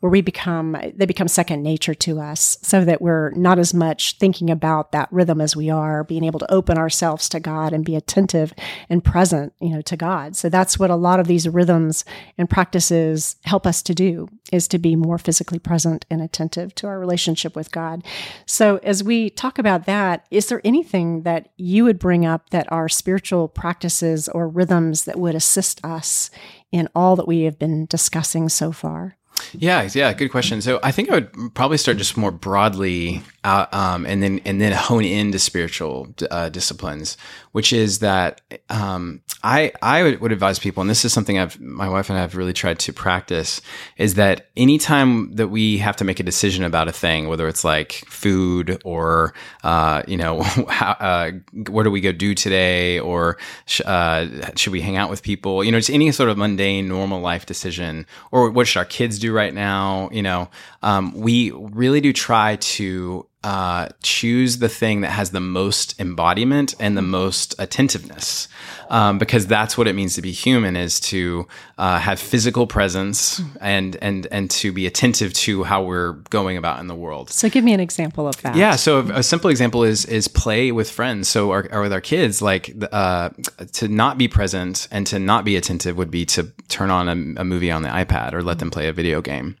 where we become they become second nature to us so that we're not as much thinking about that rhythm as we are being able to open ourselves to God and be attentive and present, you know, to God. So that's what a lot of these rhythms and practices help us to do is to be more physically present and attentive to our relationship with God. So as we talk about that, is there anything that you would bring up that are spiritual practices or rhythms that would assist us in all that we have been discussing so far? Yeah, yeah, good question. So I think I would probably start just more broadly, um, and then and then hone into spiritual uh, disciplines, which is that um, I I would, would, advise people, and this is something I've my wife and I have really tried to practice, is that anytime that we have to make a decision about a thing, whether it's like food or uh, you know how, uh, where do we go do today, or sh- uh, should we hang out with people, you know, just any sort of mundane normal life decision, or what should our kids do right now, you know, um, we really do try to uh, choose the thing that has the most embodiment and the most attentiveness um, because that's what it means to be human is to uh, have physical presence and and and to be attentive to how we're going about in the world. So give me an example of that. Yeah, so a simple example is is play with friends. So our, or with our kids, like uh, to not be present and to not be attentive would be to turn on a, a movie on the iPad or let them play a video game.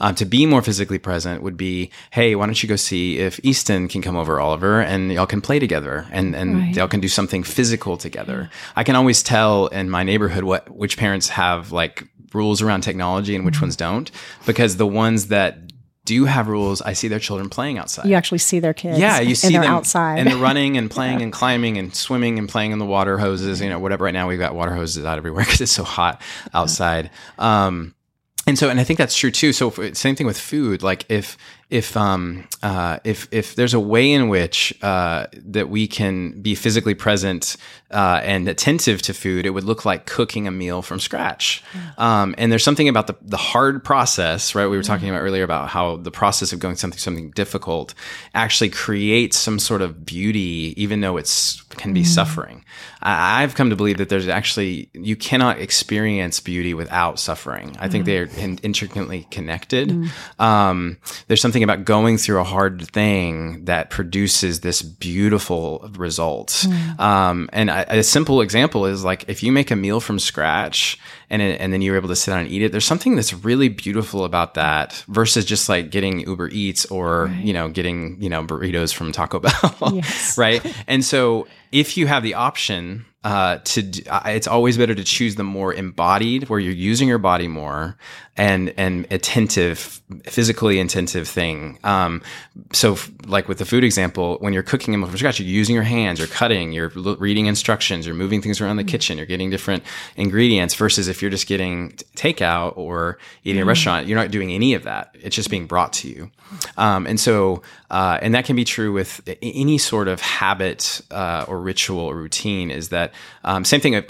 Um, to be more physically present would be, hey, why don't you go see if Easton can come over, Oliver, and y'all can play together and and right. y'all can do something physical together. I can always tell in my neighborhood what which parents have like rules around technology and which mm-hmm. ones don't because the ones that do have rules, I see their children playing outside. You actually see their kids. Yeah, you see them outside and they're running and playing yeah. and climbing and swimming and playing in the water hoses. You know, whatever. Right now we've got water hoses out everywhere because it's so hot outside. Um, and so, and I think that's true too. So, same thing with food. Like, if if um, uh, if if there's a way in which uh, that we can be physically present uh, and attentive to food, it would look like cooking a meal from scratch. Um, and there's something about the the hard process, right? We were talking about earlier about how the process of going something something difficult actually creates some sort of beauty, even though it's can be mm. suffering. I've come to believe that there's actually you cannot experience beauty without suffering. I think mm. they're in, intricately connected. Mm. Um, there's something something about going through a hard thing that produces this beautiful result. Mm. Um, and a, a, simple example is like if you make a meal from scratch and it, and then you're able to sit down and eat it. There's something that's really beautiful about that versus just like getting Uber Eats or right. you know getting you know burritos from Taco Bell, yes. right? And so if you have the option uh, to it's always better to choose the more embodied where you're using your body more and and attentive physically attentive thing. Um, so f- like with the food example when you're cooking them from scratch you're using your hands you're cutting you're l- reading instructions you're moving things around the kitchen you're getting different ingredients versus if you're just getting t- takeout or eating at a restaurant you're not doing any of that. It's just being brought to you. Um, and so uh, and that can be true with any sort of habit uh, or ritual or routine is that um, same thing uh,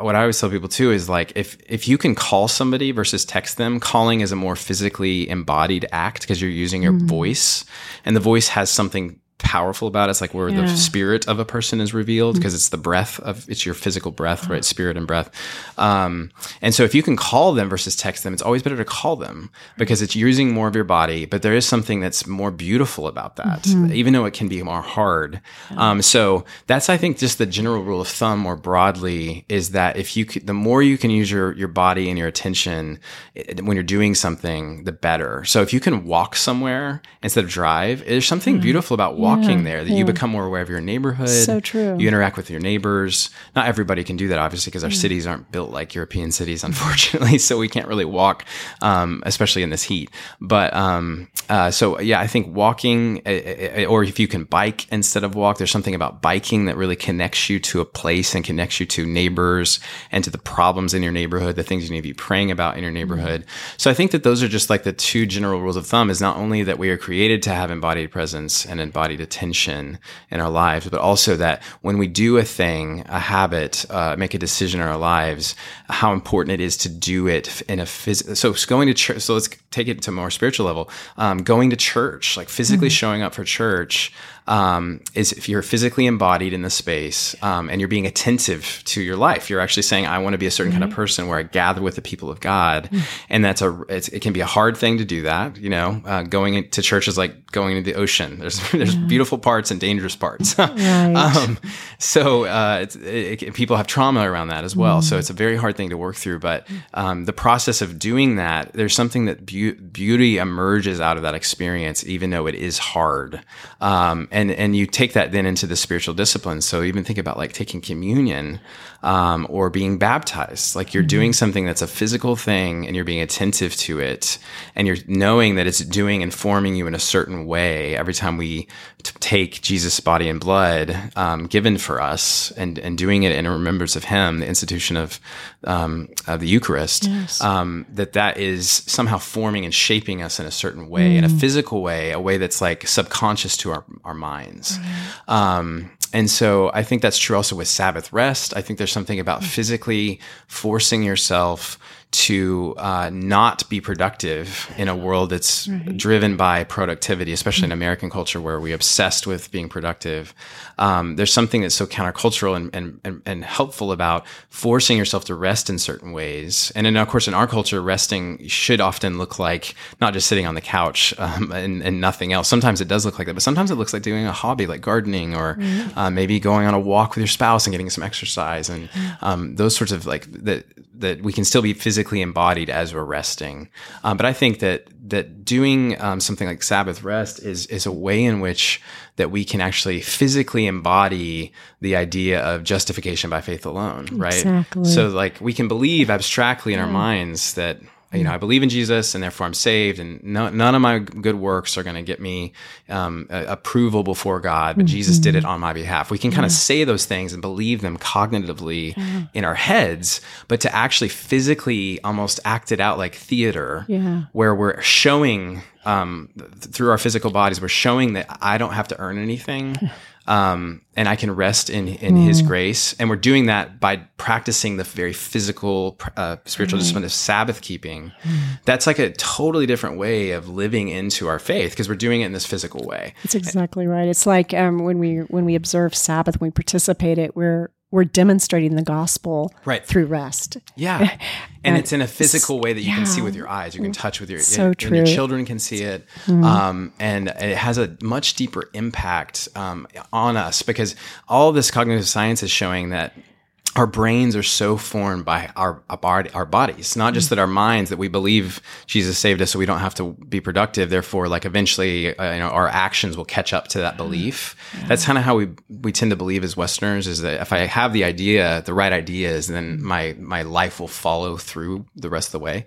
what i always tell people too is like if if you can call somebody versus text them calling is a more physically embodied act because you're using your voice and the voice has something powerful about it. It's like where Yeah. the spirit of a person is revealed because it's the breath of it's your physical breath, right? Spirit and breath. Um, and so if you can call them versus text them, it's always better to call them because it's using more of your body. But there is something that's more beautiful about that, even though it can be more hard. Um, so that's I think just the general rule of thumb more broadly is that if you the more you can use your your body and your attention eh, when you're doing something, the better. So if you can walk somewhere instead of drive, there's something beautiful about walking there that you become more aware of your neighborhood. So true. You interact with your neighbors. Not everybody can do that, obviously, because our cities aren't built like European cities, unfortunately. so we can't really walk, um, especially in this heat. But um, uh, so yeah, I think walking, uh, or if you can bike instead of walk, there's something about biking that really connects you to a place and connects you to neighbors and to the problems in your neighborhood, the things you need to be praying about in your neighborhood. So I think that those are just like the two general rules of thumb. Is not only that we are created to have embodied presence and embodied attention in our lives, but also that when we do a thing, a habit, uh, make a decision in our lives, how important it is to do it in a physical. So it's going to church. So let's take it to a more spiritual level. Um, going to church, like physically showing up for church, um, is if you're physically embodied in the space um, and you're being attentive to your life. You're actually saying, "I want to be a certain kind of person where I gather with the people of God," and that's a. It's, it can be a hard thing to do that. You know, uh, going to church is like going into the ocean. There's there's beautiful parts and dangerous parts. um, so uh, it's, it, it- people have trauma around that as well. So it's a very hard thing to work through. But um, the process of doing that, there's something that beau- beauty emerges out of that experience, even though it is hard. And and you take that then into the spiritual disciplines. So even think about like taking communion um, or being baptized. Like you're doing something that's a physical thing, and you're being attentive to it, and you're knowing that it's doing and forming you in a certain way every time we t- take Jesus' body and blood um, given for us, and and doing it in remembrance of Him, the institution of um, of the Eucharist. Um, that that is somehow forming and shaping us in a certain way, in a physical way, a way that's like subconscious to our our minds. Um, and so I think that's true also with Sabbath rest. I think there's something about physically forcing yourself to uh, not be productive in a world that's driven by productivity, especially in American culture where we're obsessed with being productive. Um, there's something that's so countercultural and, and, and, and helpful about forcing yourself to rest in certain ways. And then, of course, in our culture, resting should often look like not just sitting on the couch um, and, and nothing else. Sometimes it does look like that, but sometimes it looks like doing a hobby like gardening or uh, maybe going on a walk with your spouse and getting some exercise and um, those sorts of like that that we can still be physically embodied as we're resting. Um, but I think that that doing um, something like Sabbath rest is is a way in which that we can actually physically embody the idea of justification by faith alone, right? Exactly. So like we can believe abstractly in our minds that you know I believe in Jesus and therefore I'm saved, and no, none of my good works are going to get me um, a- approval before God, but Jesus did it on my behalf. We can kind of say those things and believe them cognitively in our heads, but to actually physically almost act it out like theater, Yeah. where we're showing um, th- through our physical bodies, we're showing that I don't have to earn anything. Um, and I can rest in in His grace, and we're doing that by practicing the very physical, uh, spiritual discipline of Sabbath keeping. That's like a totally different way of living into our faith because we're doing it in this physical way. That's exactly right. It's like um, when we when we observe Sabbath, when we participate it, we're we're demonstrating the gospel Right. through rest. Yeah. And it's in a physical way that you can see with your eyes. You can touch with your So and, and your true. children can see it. Um, and it has a much deeper impact um, on us because all this cognitive science is showing that our brains are so formed by our our, our bodies, not just that our minds that we believe Jesus saved us, so we don't have to be productive. Therefore, like eventually, uh, you know, our actions will catch up to that belief. Yeah. That's kind of how we we tend to believe as Westerners is that if I have the idea, the right ideas, then my my life will follow through the rest of the way.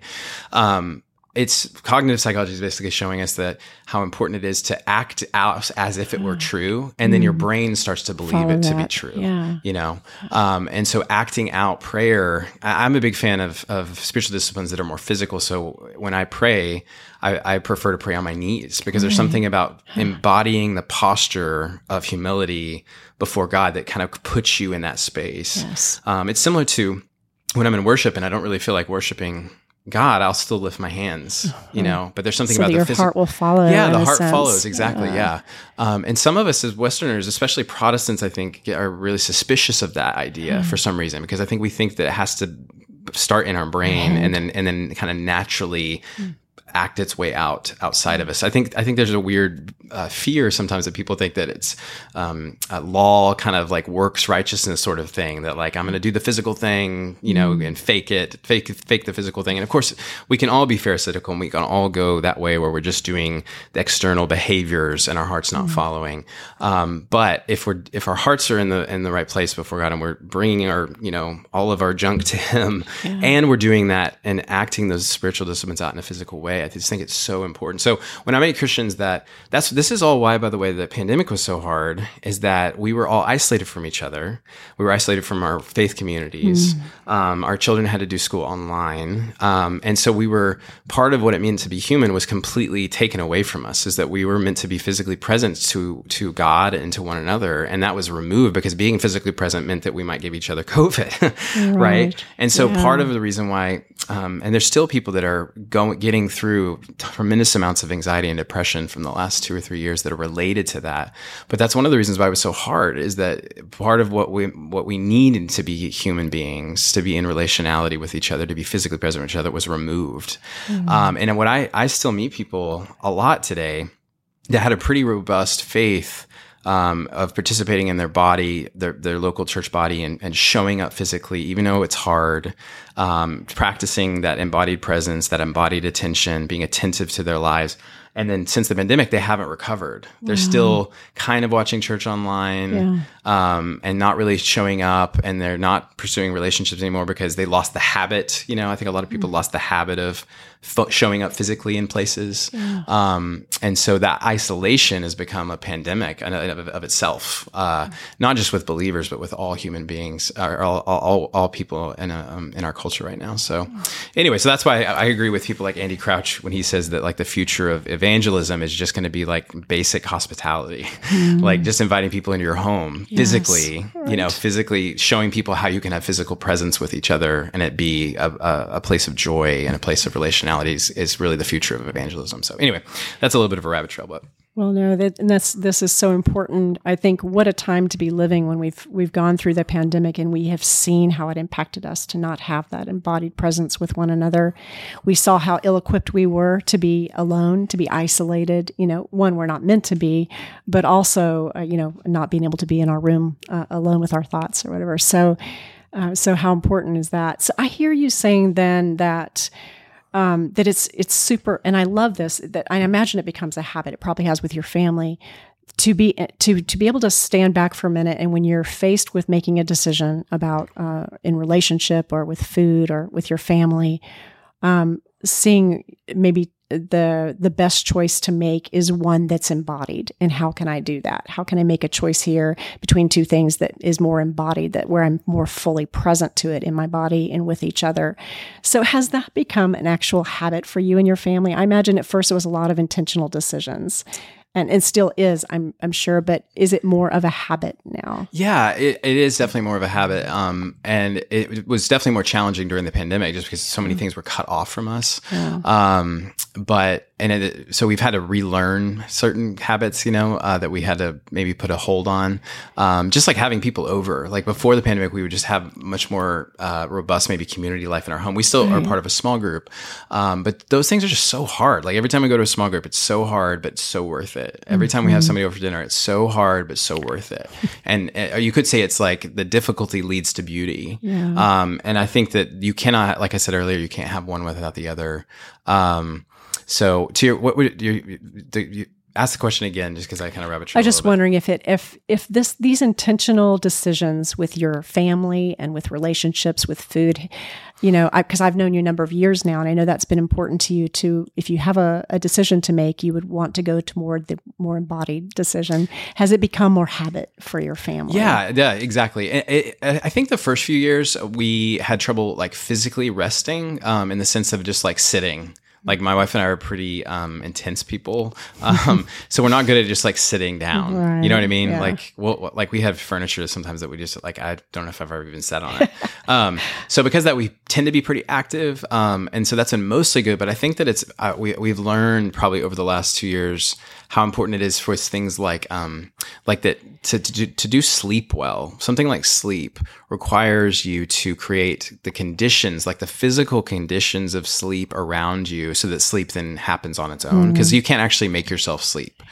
Um, it's cognitive psychology is basically showing us that how important it is to act out as if it were true and then your mm. brain starts to believe Follow it to that. be true yeah. you know um, and so acting out prayer I, am a big fan of, of spiritual disciplines that are more physical so when i pray I, I prefer to pray on my knees because there's something about embodying the posture of humility before god that kind of puts you in that space yes. um, it's similar to when i'm in worship and i don't really feel like worshiping God, I'll still lift my hands, you know. But there's something so about your the heart will follow. Yeah, the heart follows exactly. Yeah, yeah. Um, and some of us as Westerners, especially Protestants, I think, are really suspicious of that idea mm. for some reason because I think we think that it has to start in our brain and then and then kind of naturally mm act its way out outside of us. I think I think there's a weird uh, fear sometimes that people think that it's um, law kind of like works righteousness sort of thing that like I'm going to do the physical thing, you know, mm. and fake it, fake fake the physical thing. And of course, we can all be pharisaical and we can all go that way where we're just doing the external behaviors and our heart's not mm. following. Um, but if we're if our hearts are in the in the right place before God and we're bringing our you know all of our junk to Him, yeah. and we're doing that and acting those spiritual disciplines out in a physical way I just think it's so important. So when I meet Christians that that's this is all why, by the way, the pandemic was so hard is that we were all isolated from each other. We were isolated from our faith communities. Mm. Um, our children had to do school online, um, and so we were part of what it meant to be human was completely taken away from us. Is that we were meant to be physically present to to God and to one another, and that was removed because being physically present meant that we might give each other COVID, right? right? And so yeah. part of the reason why, um, and there's still people that are going getting through through tremendous amounts of anxiety and depression from the last two or three years that are related to that. But that's one of the reasons why it was so hard is that part of what we what we needed to be human beings, to be in relationality with each other, to be physically present with each other was removed. Mm-hmm. Um, and what I, I still meet people a lot today that had a pretty robust faith um, of participating in their body, their, their local church body, and, and showing up physically, even though it's hard, um, practicing that embodied presence, that embodied attention, being attentive to their lives. And then since the pandemic, they haven't recovered. They're still kind of watching church online yeah. um, and not really showing up, and they're not pursuing relationships anymore because they lost the habit. You know, I think a lot of people mm. lost the habit of fo- showing up physically in places. Yeah. Um, and so that isolation has become a pandemic of, of itself, uh, not just with believers, but with all human beings, or all, all, all people in, a, um, in our culture right now. So, anyway, so that's why I, I, agree with people like Andy Crouch when he says that like the future of evangelism is just going to be like basic hospitality, mm. like just inviting people into your home yes. physically, right. you know, physically showing people how you can have physical presence with each other and it be a, a, a place of joy and a place of is, is really the future of evangelism. So anyway, that's a little bit of a rabbit trail, but. Well, no, that, and that's this is so important. I think what a time to be living when we've we've gone through the pandemic and we have seen how it impacted us to not have that embodied presence with one another. We saw how ill-equipped we were to be alone, to be isolated. You know, one we're not meant to be, but also uh, you know not being able to be in our room uh, alone with our thoughts or whatever. So, uh, so how important is that? So I hear you saying then that um, that it's it's super and i love this that i imagine it becomes a habit. It probably has with your family to be to to be able to stand back for a minute and when you're faced with making a decision about uh, in relationship or with food or with your family um, seeing maybe the the best choice to make is one that's embodied. And how can i do that? How can i make a choice here between two things that is more embodied that where i'm more fully present to it in my body and with each other? So has that become an actual habit for you and your family? I imagine at first it was a lot of intentional decisions and it still is i'm i'm sure but is it more of a habit now yeah it, it is definitely more of a habit um, and it was definitely more challenging during the pandemic just because so many mm. things were cut off from us yeah. um, but and it, so we've had to relearn certain habits, you know, uh, that we had to maybe put a hold on. Um, just like having people over, like before the pandemic, we would just have much more uh, robust, maybe community life in our home. We still are part of a small group, um, but those things are just so hard. Like every time we go to a small group, it's so hard, but so worth it. Every time we have mm-hmm. somebody over for dinner, it's so hard, but so worth it. and uh, you could say it's like the difficulty leads to beauty. Yeah. Um, and I think that you cannot, like I said earlier, you can't have one without the other. Um, so to your what would you, you ask the question again just because I kind of rabbit I was just wondering if it if if this these intentional decisions with your family and with relationships with food, you know, because I've known you a number of years now, and I know that's been important to you. To if you have a, a decision to make, you would want to go toward the more embodied decision. Has it become more habit for your family? Yeah, yeah, exactly. It, it, I think the first few years we had trouble like physically resting, um, in the sense of just like sitting like my wife and I are pretty um, intense people, um, so we're not good at just like sitting down. Right. You know what I mean? Yeah. Like, well, like we have furniture sometimes that we just like. I don't know if I've ever even sat on it. um, so because that we tend to be pretty active, um, and so that's been mostly good. But I think that it's uh, we we've learned probably over the last two years how important it is for things like um like that to to do, to do sleep well. Something like sleep requires you to create the conditions, like the physical conditions of sleep around you, so that sleep then happens on its own. Because mm-hmm. you can't actually make yourself sleep.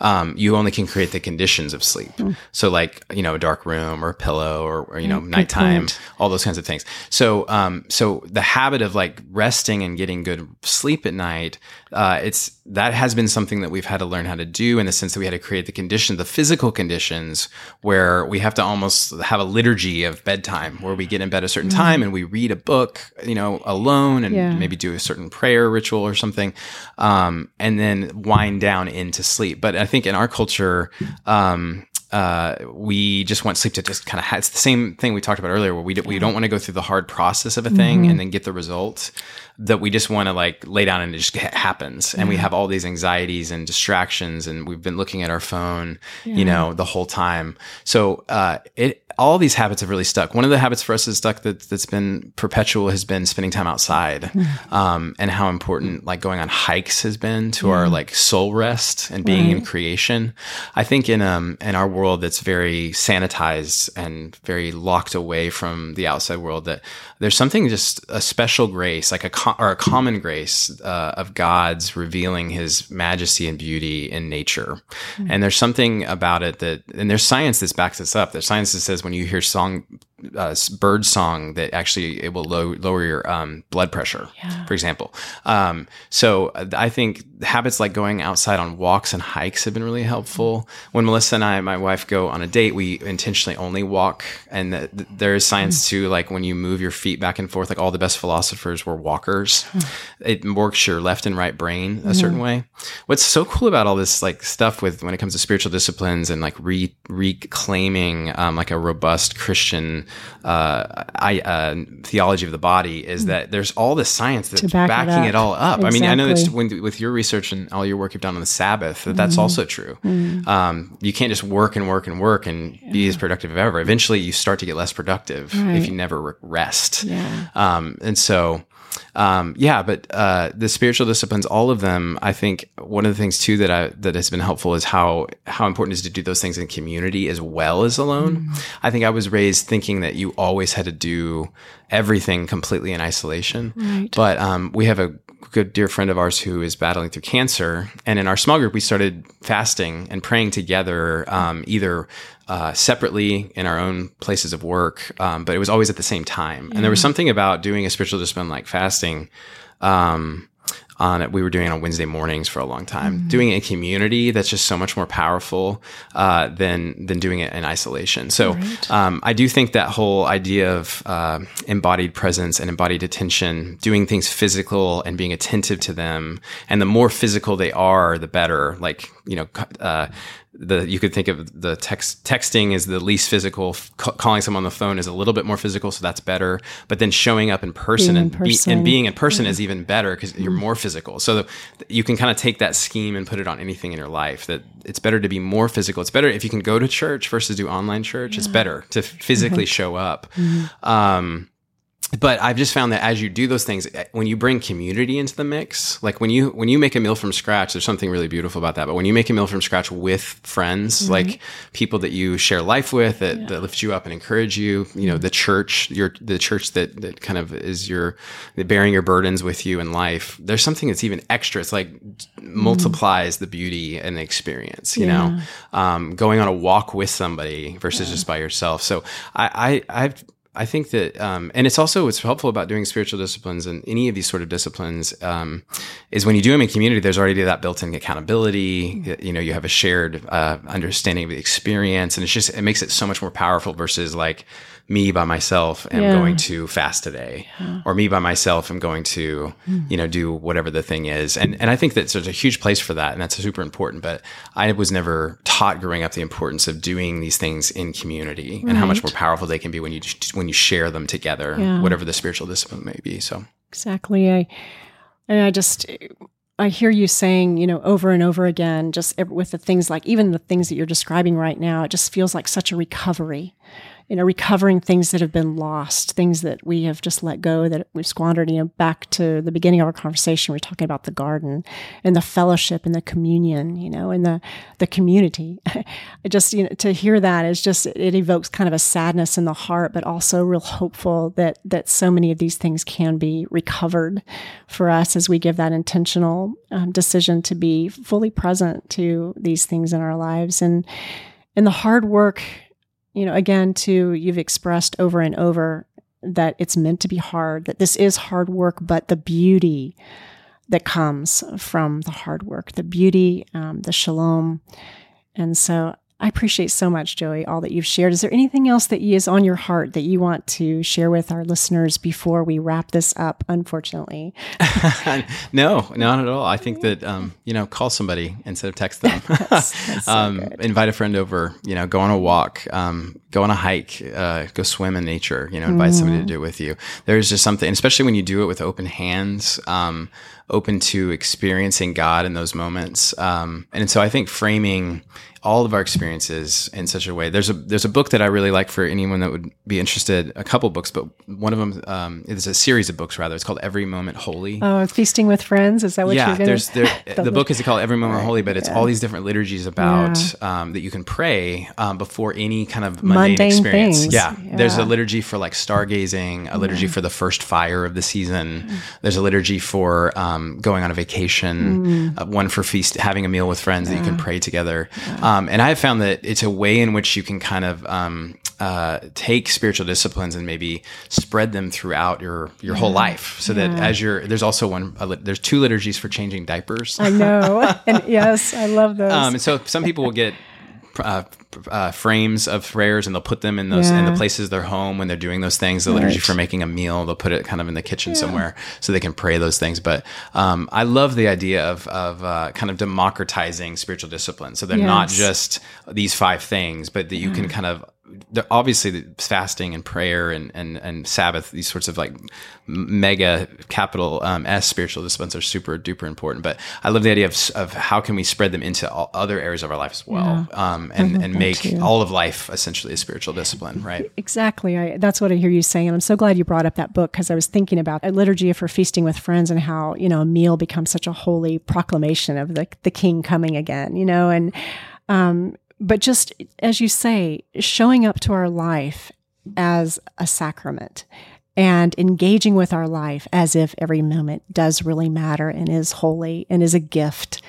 Um, you only can create the conditions of sleep. Mm. So, like you know, a dark room or a pillow or, or you know, mm, nighttime, all those kinds of things. So, um, so the habit of like resting and getting good sleep at night, uh, it's that has been something that we've had to learn how to do in the sense that we had to create the condition, the physical conditions where we have to almost have a liturgy of bedtime where we get in bed a certain mm-hmm. time and we read a book, you know, alone and yeah. maybe do a certain prayer ritual or something. Um, and then wind down into sleep. But I think in our culture, um, uh, we just want sleep to just kind of have, it's the same thing we talked about earlier where we, do, we don't want to go through the hard process of a thing mm-hmm. and then get the result that we just want to like lay down and it just happens. And we have all these anxieties and distractions and we've been looking at our phone yeah. you know the whole time. So uh, it all these habits have really stuck. One of the habits for us is stuck that, that's been perpetual has been spending time outside. Um, and how important like going on hikes has been to yeah. our like soul rest and being right. in creation. I think in um in our world that's very sanitized and very locked away from the outside world that there's something just a special grace like a or a common grace uh, of God's revealing His majesty and beauty in nature. Mm-hmm. And there's something about it that, and there's science that backs this up. There's science that says when you hear song uh, bird song that actually it will low, lower your um, blood pressure, yeah. for example. Um, so uh, I think habits like going outside on walks and hikes have been really helpful. When Melissa and I, my wife, go on a date, we intentionally only walk, and the, the, there is science mm. to like when you move your feet back and forth. Like all the best philosophers were walkers. Mm. It works your left and right brain a mm. certain way. What's so cool about all this like stuff with when it comes to spiritual disciplines and like re- reclaiming um, like a robust Christian uh, I, uh, theology of the body is mm. that there's all this science that's back backing it, it, all up. Exactly. I mean, I know it's when, with your research and all your work you've done on the Sabbath, that that's mm. also true. Mm. Um, you can't just work and work and work and yeah. be as productive as ever. Eventually, you start to get less productive right. if you never rest. Yeah. Um, and so, um, yeah, but uh, the spiritual disciplines, all of them, I think one of the things too that I that has been helpful is how how important it is to do those things in community as well as alone. Mm. I think I was raised thinking that you always had to do everything completely in isolation, right. but um, we have a good dear friend of ours who is battling through cancer, and in our small group we started fasting and praying together, um, either uh, separately in our own places of work, um, but it was always at the same time. And there was something about doing a spiritual discipline like fasting. Um, on it, we were doing it on Wednesday mornings for a long time. Mm-hmm. Doing it in community that's just so much more powerful uh, than than doing it in isolation. So right. um, I do think that whole idea of uh, embodied presence and embodied attention, doing things physical and being attentive to them, and the more physical they are, the better. Like you know, uh, the you could think of the text texting is the least physical C- calling someone on the phone is a little bit more physical so that's better but then showing up in person being and, in person. Be, and being in person yeah. is even better because you're more physical so the, you can kind of take that scheme and put it on anything in your life that it's better to be more physical it's better if you can go to church versus do online church yeah. it's better to physically mm-hmm. show up mm-hmm. um, but I've just found that as you do those things, eh, when you bring community into the mix, like when you when you make a meal from scratch, there's something really beautiful about that. But when you make a meal from scratch with friends, mm-hmm. like people that you share life with, that, yeah. that lift you up and encourage you, you know, the church, your the church that that kind of is your bearing your burdens with you in life. There's something that's even extra. It's like mm-hmm. multiplies the beauty and the experience. You yeah. know, um, going on a walk with somebody versus yeah. just by yourself. So I, I I've I think that, um, and it's also what's helpful about doing spiritual disciplines and any of these sort of disciplines um, is when you do them in community, there's already that built-in accountability. You know, you have a shared uh, understanding of the experience, and it's just it makes it so much more powerful versus like me by myself am yeah. going to fast today yeah. or me by myself am going to mm. you know do whatever the thing is and and i think that there's a huge place for that and that's super important but i was never taught growing up the importance of doing these things in community right. and how much more powerful they can be when you when you share them together yeah. whatever the spiritual discipline may be so exactly i and i just I hear you saying, you know, over and over again, just with the things like even the things that you're describing right now, it just feels like such a recovery you know, recovering things that have been lost, things that we have just let go, that we've squandered. You know, back to the beginning of our conversation, we are talking about the garden and the fellowship and the communion, you know, and the the community. just you know, to hear that is just it evokes kind of a sadness in the heart, but also real hopeful that that so many of these things can be recovered for us as we give that intentional um, decision to be fully present to these things in our lives and and the hard work you know, again, too, you've expressed over and over that it's meant to be hard, that this is hard work, but the beauty that comes from the hard work, the beauty, um, the shalom. And so I appreciate so much, Joey, all that you've shared. Is there anything else that is on your heart that you want to share with our listeners before we wrap this up? Unfortunately, no, not at all. I think that um, you know, call somebody instead of text them. that's, that's so um, invite a friend over. You know, go on a walk, um, go on a hike, uh, go swim in nature. You know, invite mm. somebody to mm. do it with you. There's just something, especially when you do it with open hands um, open to experiencing God in those moments. Um, and so I think framing all of our experiences in such a way. There's a there's a book that I really like for anyone that would be interested. A couple books, but one of them um, is a series of books rather. It's called Every Moment Holy. Oh, feasting with friends. Is that what yeah, you're there's there, the book is called Every Moment right, Holy, but it's yeah. all these different liturgies about yeah. um, that you can pray um, before any kind of mundane, mundane experience. Yeah. yeah. there's a liturgy for like stargazing, a liturgy for the first fire of the season. Mm. There's a liturgy for um, going on a vacation. Mm. Uh, one for feast, having a meal with friends that you can pray together. Um, and I have found that it's a way in which you can kind of um, uh, take spiritual disciplines and maybe spread them throughout your your whole life, so yeah. that as you're there's also one uh, there's two liturgies for changing diapers. I know, and yes, I love those. Um, and so some people will get uh, uh, frames of prayers and they'll put them in those yeah. in the places their home when they're doing those things. The right. liturgy for making a meal, they'll put it kind of in the kitchen yeah. somewhere so they can pray those things. But um, I love the idea of of uh, kind of democratizing spiritual discipline, so they're yes. not just these five things, but that you can kind of obviously the fasting and prayer and, and, and Sabbath, these sorts of like mega capital um, S spiritual disciplines are super duper important. But I love the idea of, of how can we spread them into all other areas of our life as well, yeah. um, and, and make too. all of life essentially a spiritual discipline, right? Exactly. I, that's what I hear you saying. And I'm so glad you brought up that book because I was thinking about a liturgy for feasting with friends and how, you know, a meal becomes such a holy proclamation of the, the king coming again, you know, and, um, but just as you say, showing up to our life as a sacrament and engaging with our life as if every moment does really matter and is holy and is a gift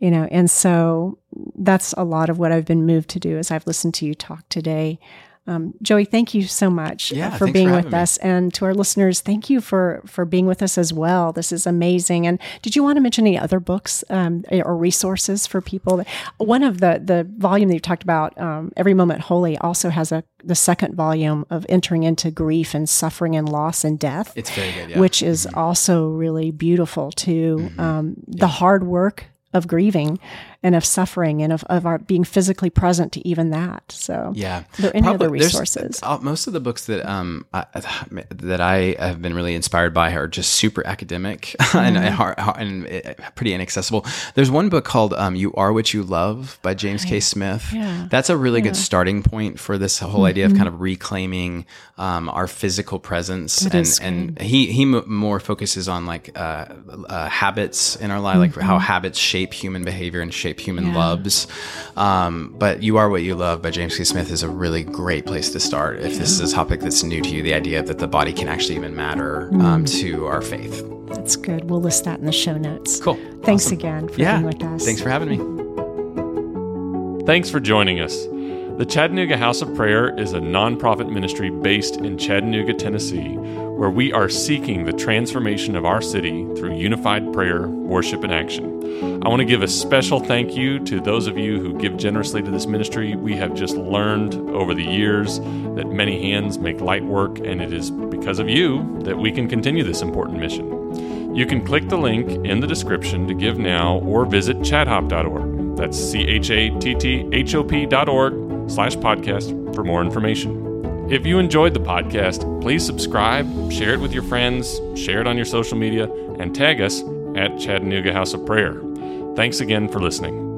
you know? And so that's a lot of what i've been moved to do as i've listened to you talk today um, Joey, thank you so much uh, yeah, for being for with us, and to our listeners, thank you for for being with us as well. This is amazing. And did you want to mention any other books um, or resources for people? One of the the volume that you talked about, um, Every Moment Holy, also has a the second volume of entering into grief and suffering and loss and death. It's very good, yeah. which is mm-hmm. also really beautiful too. Mm-hmm. Um, the hard work of grieving and of suffering and of, of our being physically present to even that. So yeah, are there any Probably- other resources? uh, most of the books that um I, that I have been really inspired by are just super academic and and, hard, and pretty inaccessible. There's one book called um, "You Are What You Love" by James K. Smith. Yeah. That's a really good starting point for this whole idea Mm-hmm. of kind of reclaiming um, our physical presence, That and and he he mo- more focuses on like uh, uh, habits in our life, like how habits shape human behavior and shape human. Yeah. loves. Um, but "You Are What You Love" by James K. Smith is a really great place to start if this is a topic that's new to you. The idea that the body can actually even matter um, Mm. to our faith. That's good. We'll list that in the show notes. Cool. Thanks Awesome. again for Yeah. being with us. Thanks for having me. Thanks for joining us. The Chattanooga House of Prayer is a nonprofit ministry based in Chattanooga, Tennessee, where we are seeking the transformation of our city through unified prayer, worship, and action. I want to give a special thank you to those of you who give generously to this ministry. We have just learned over the years that many hands make light work, and it is because of you that we can continue this important mission. You can click the link in the description to give now or visit chatthop.org. That's C H A T T H O P dot org slash podcast for more information. If you enjoyed the podcast, please subscribe, share it with your friends, share it on your social media, and tag us at Chattanooga House of Prayer. Thanks again for listening.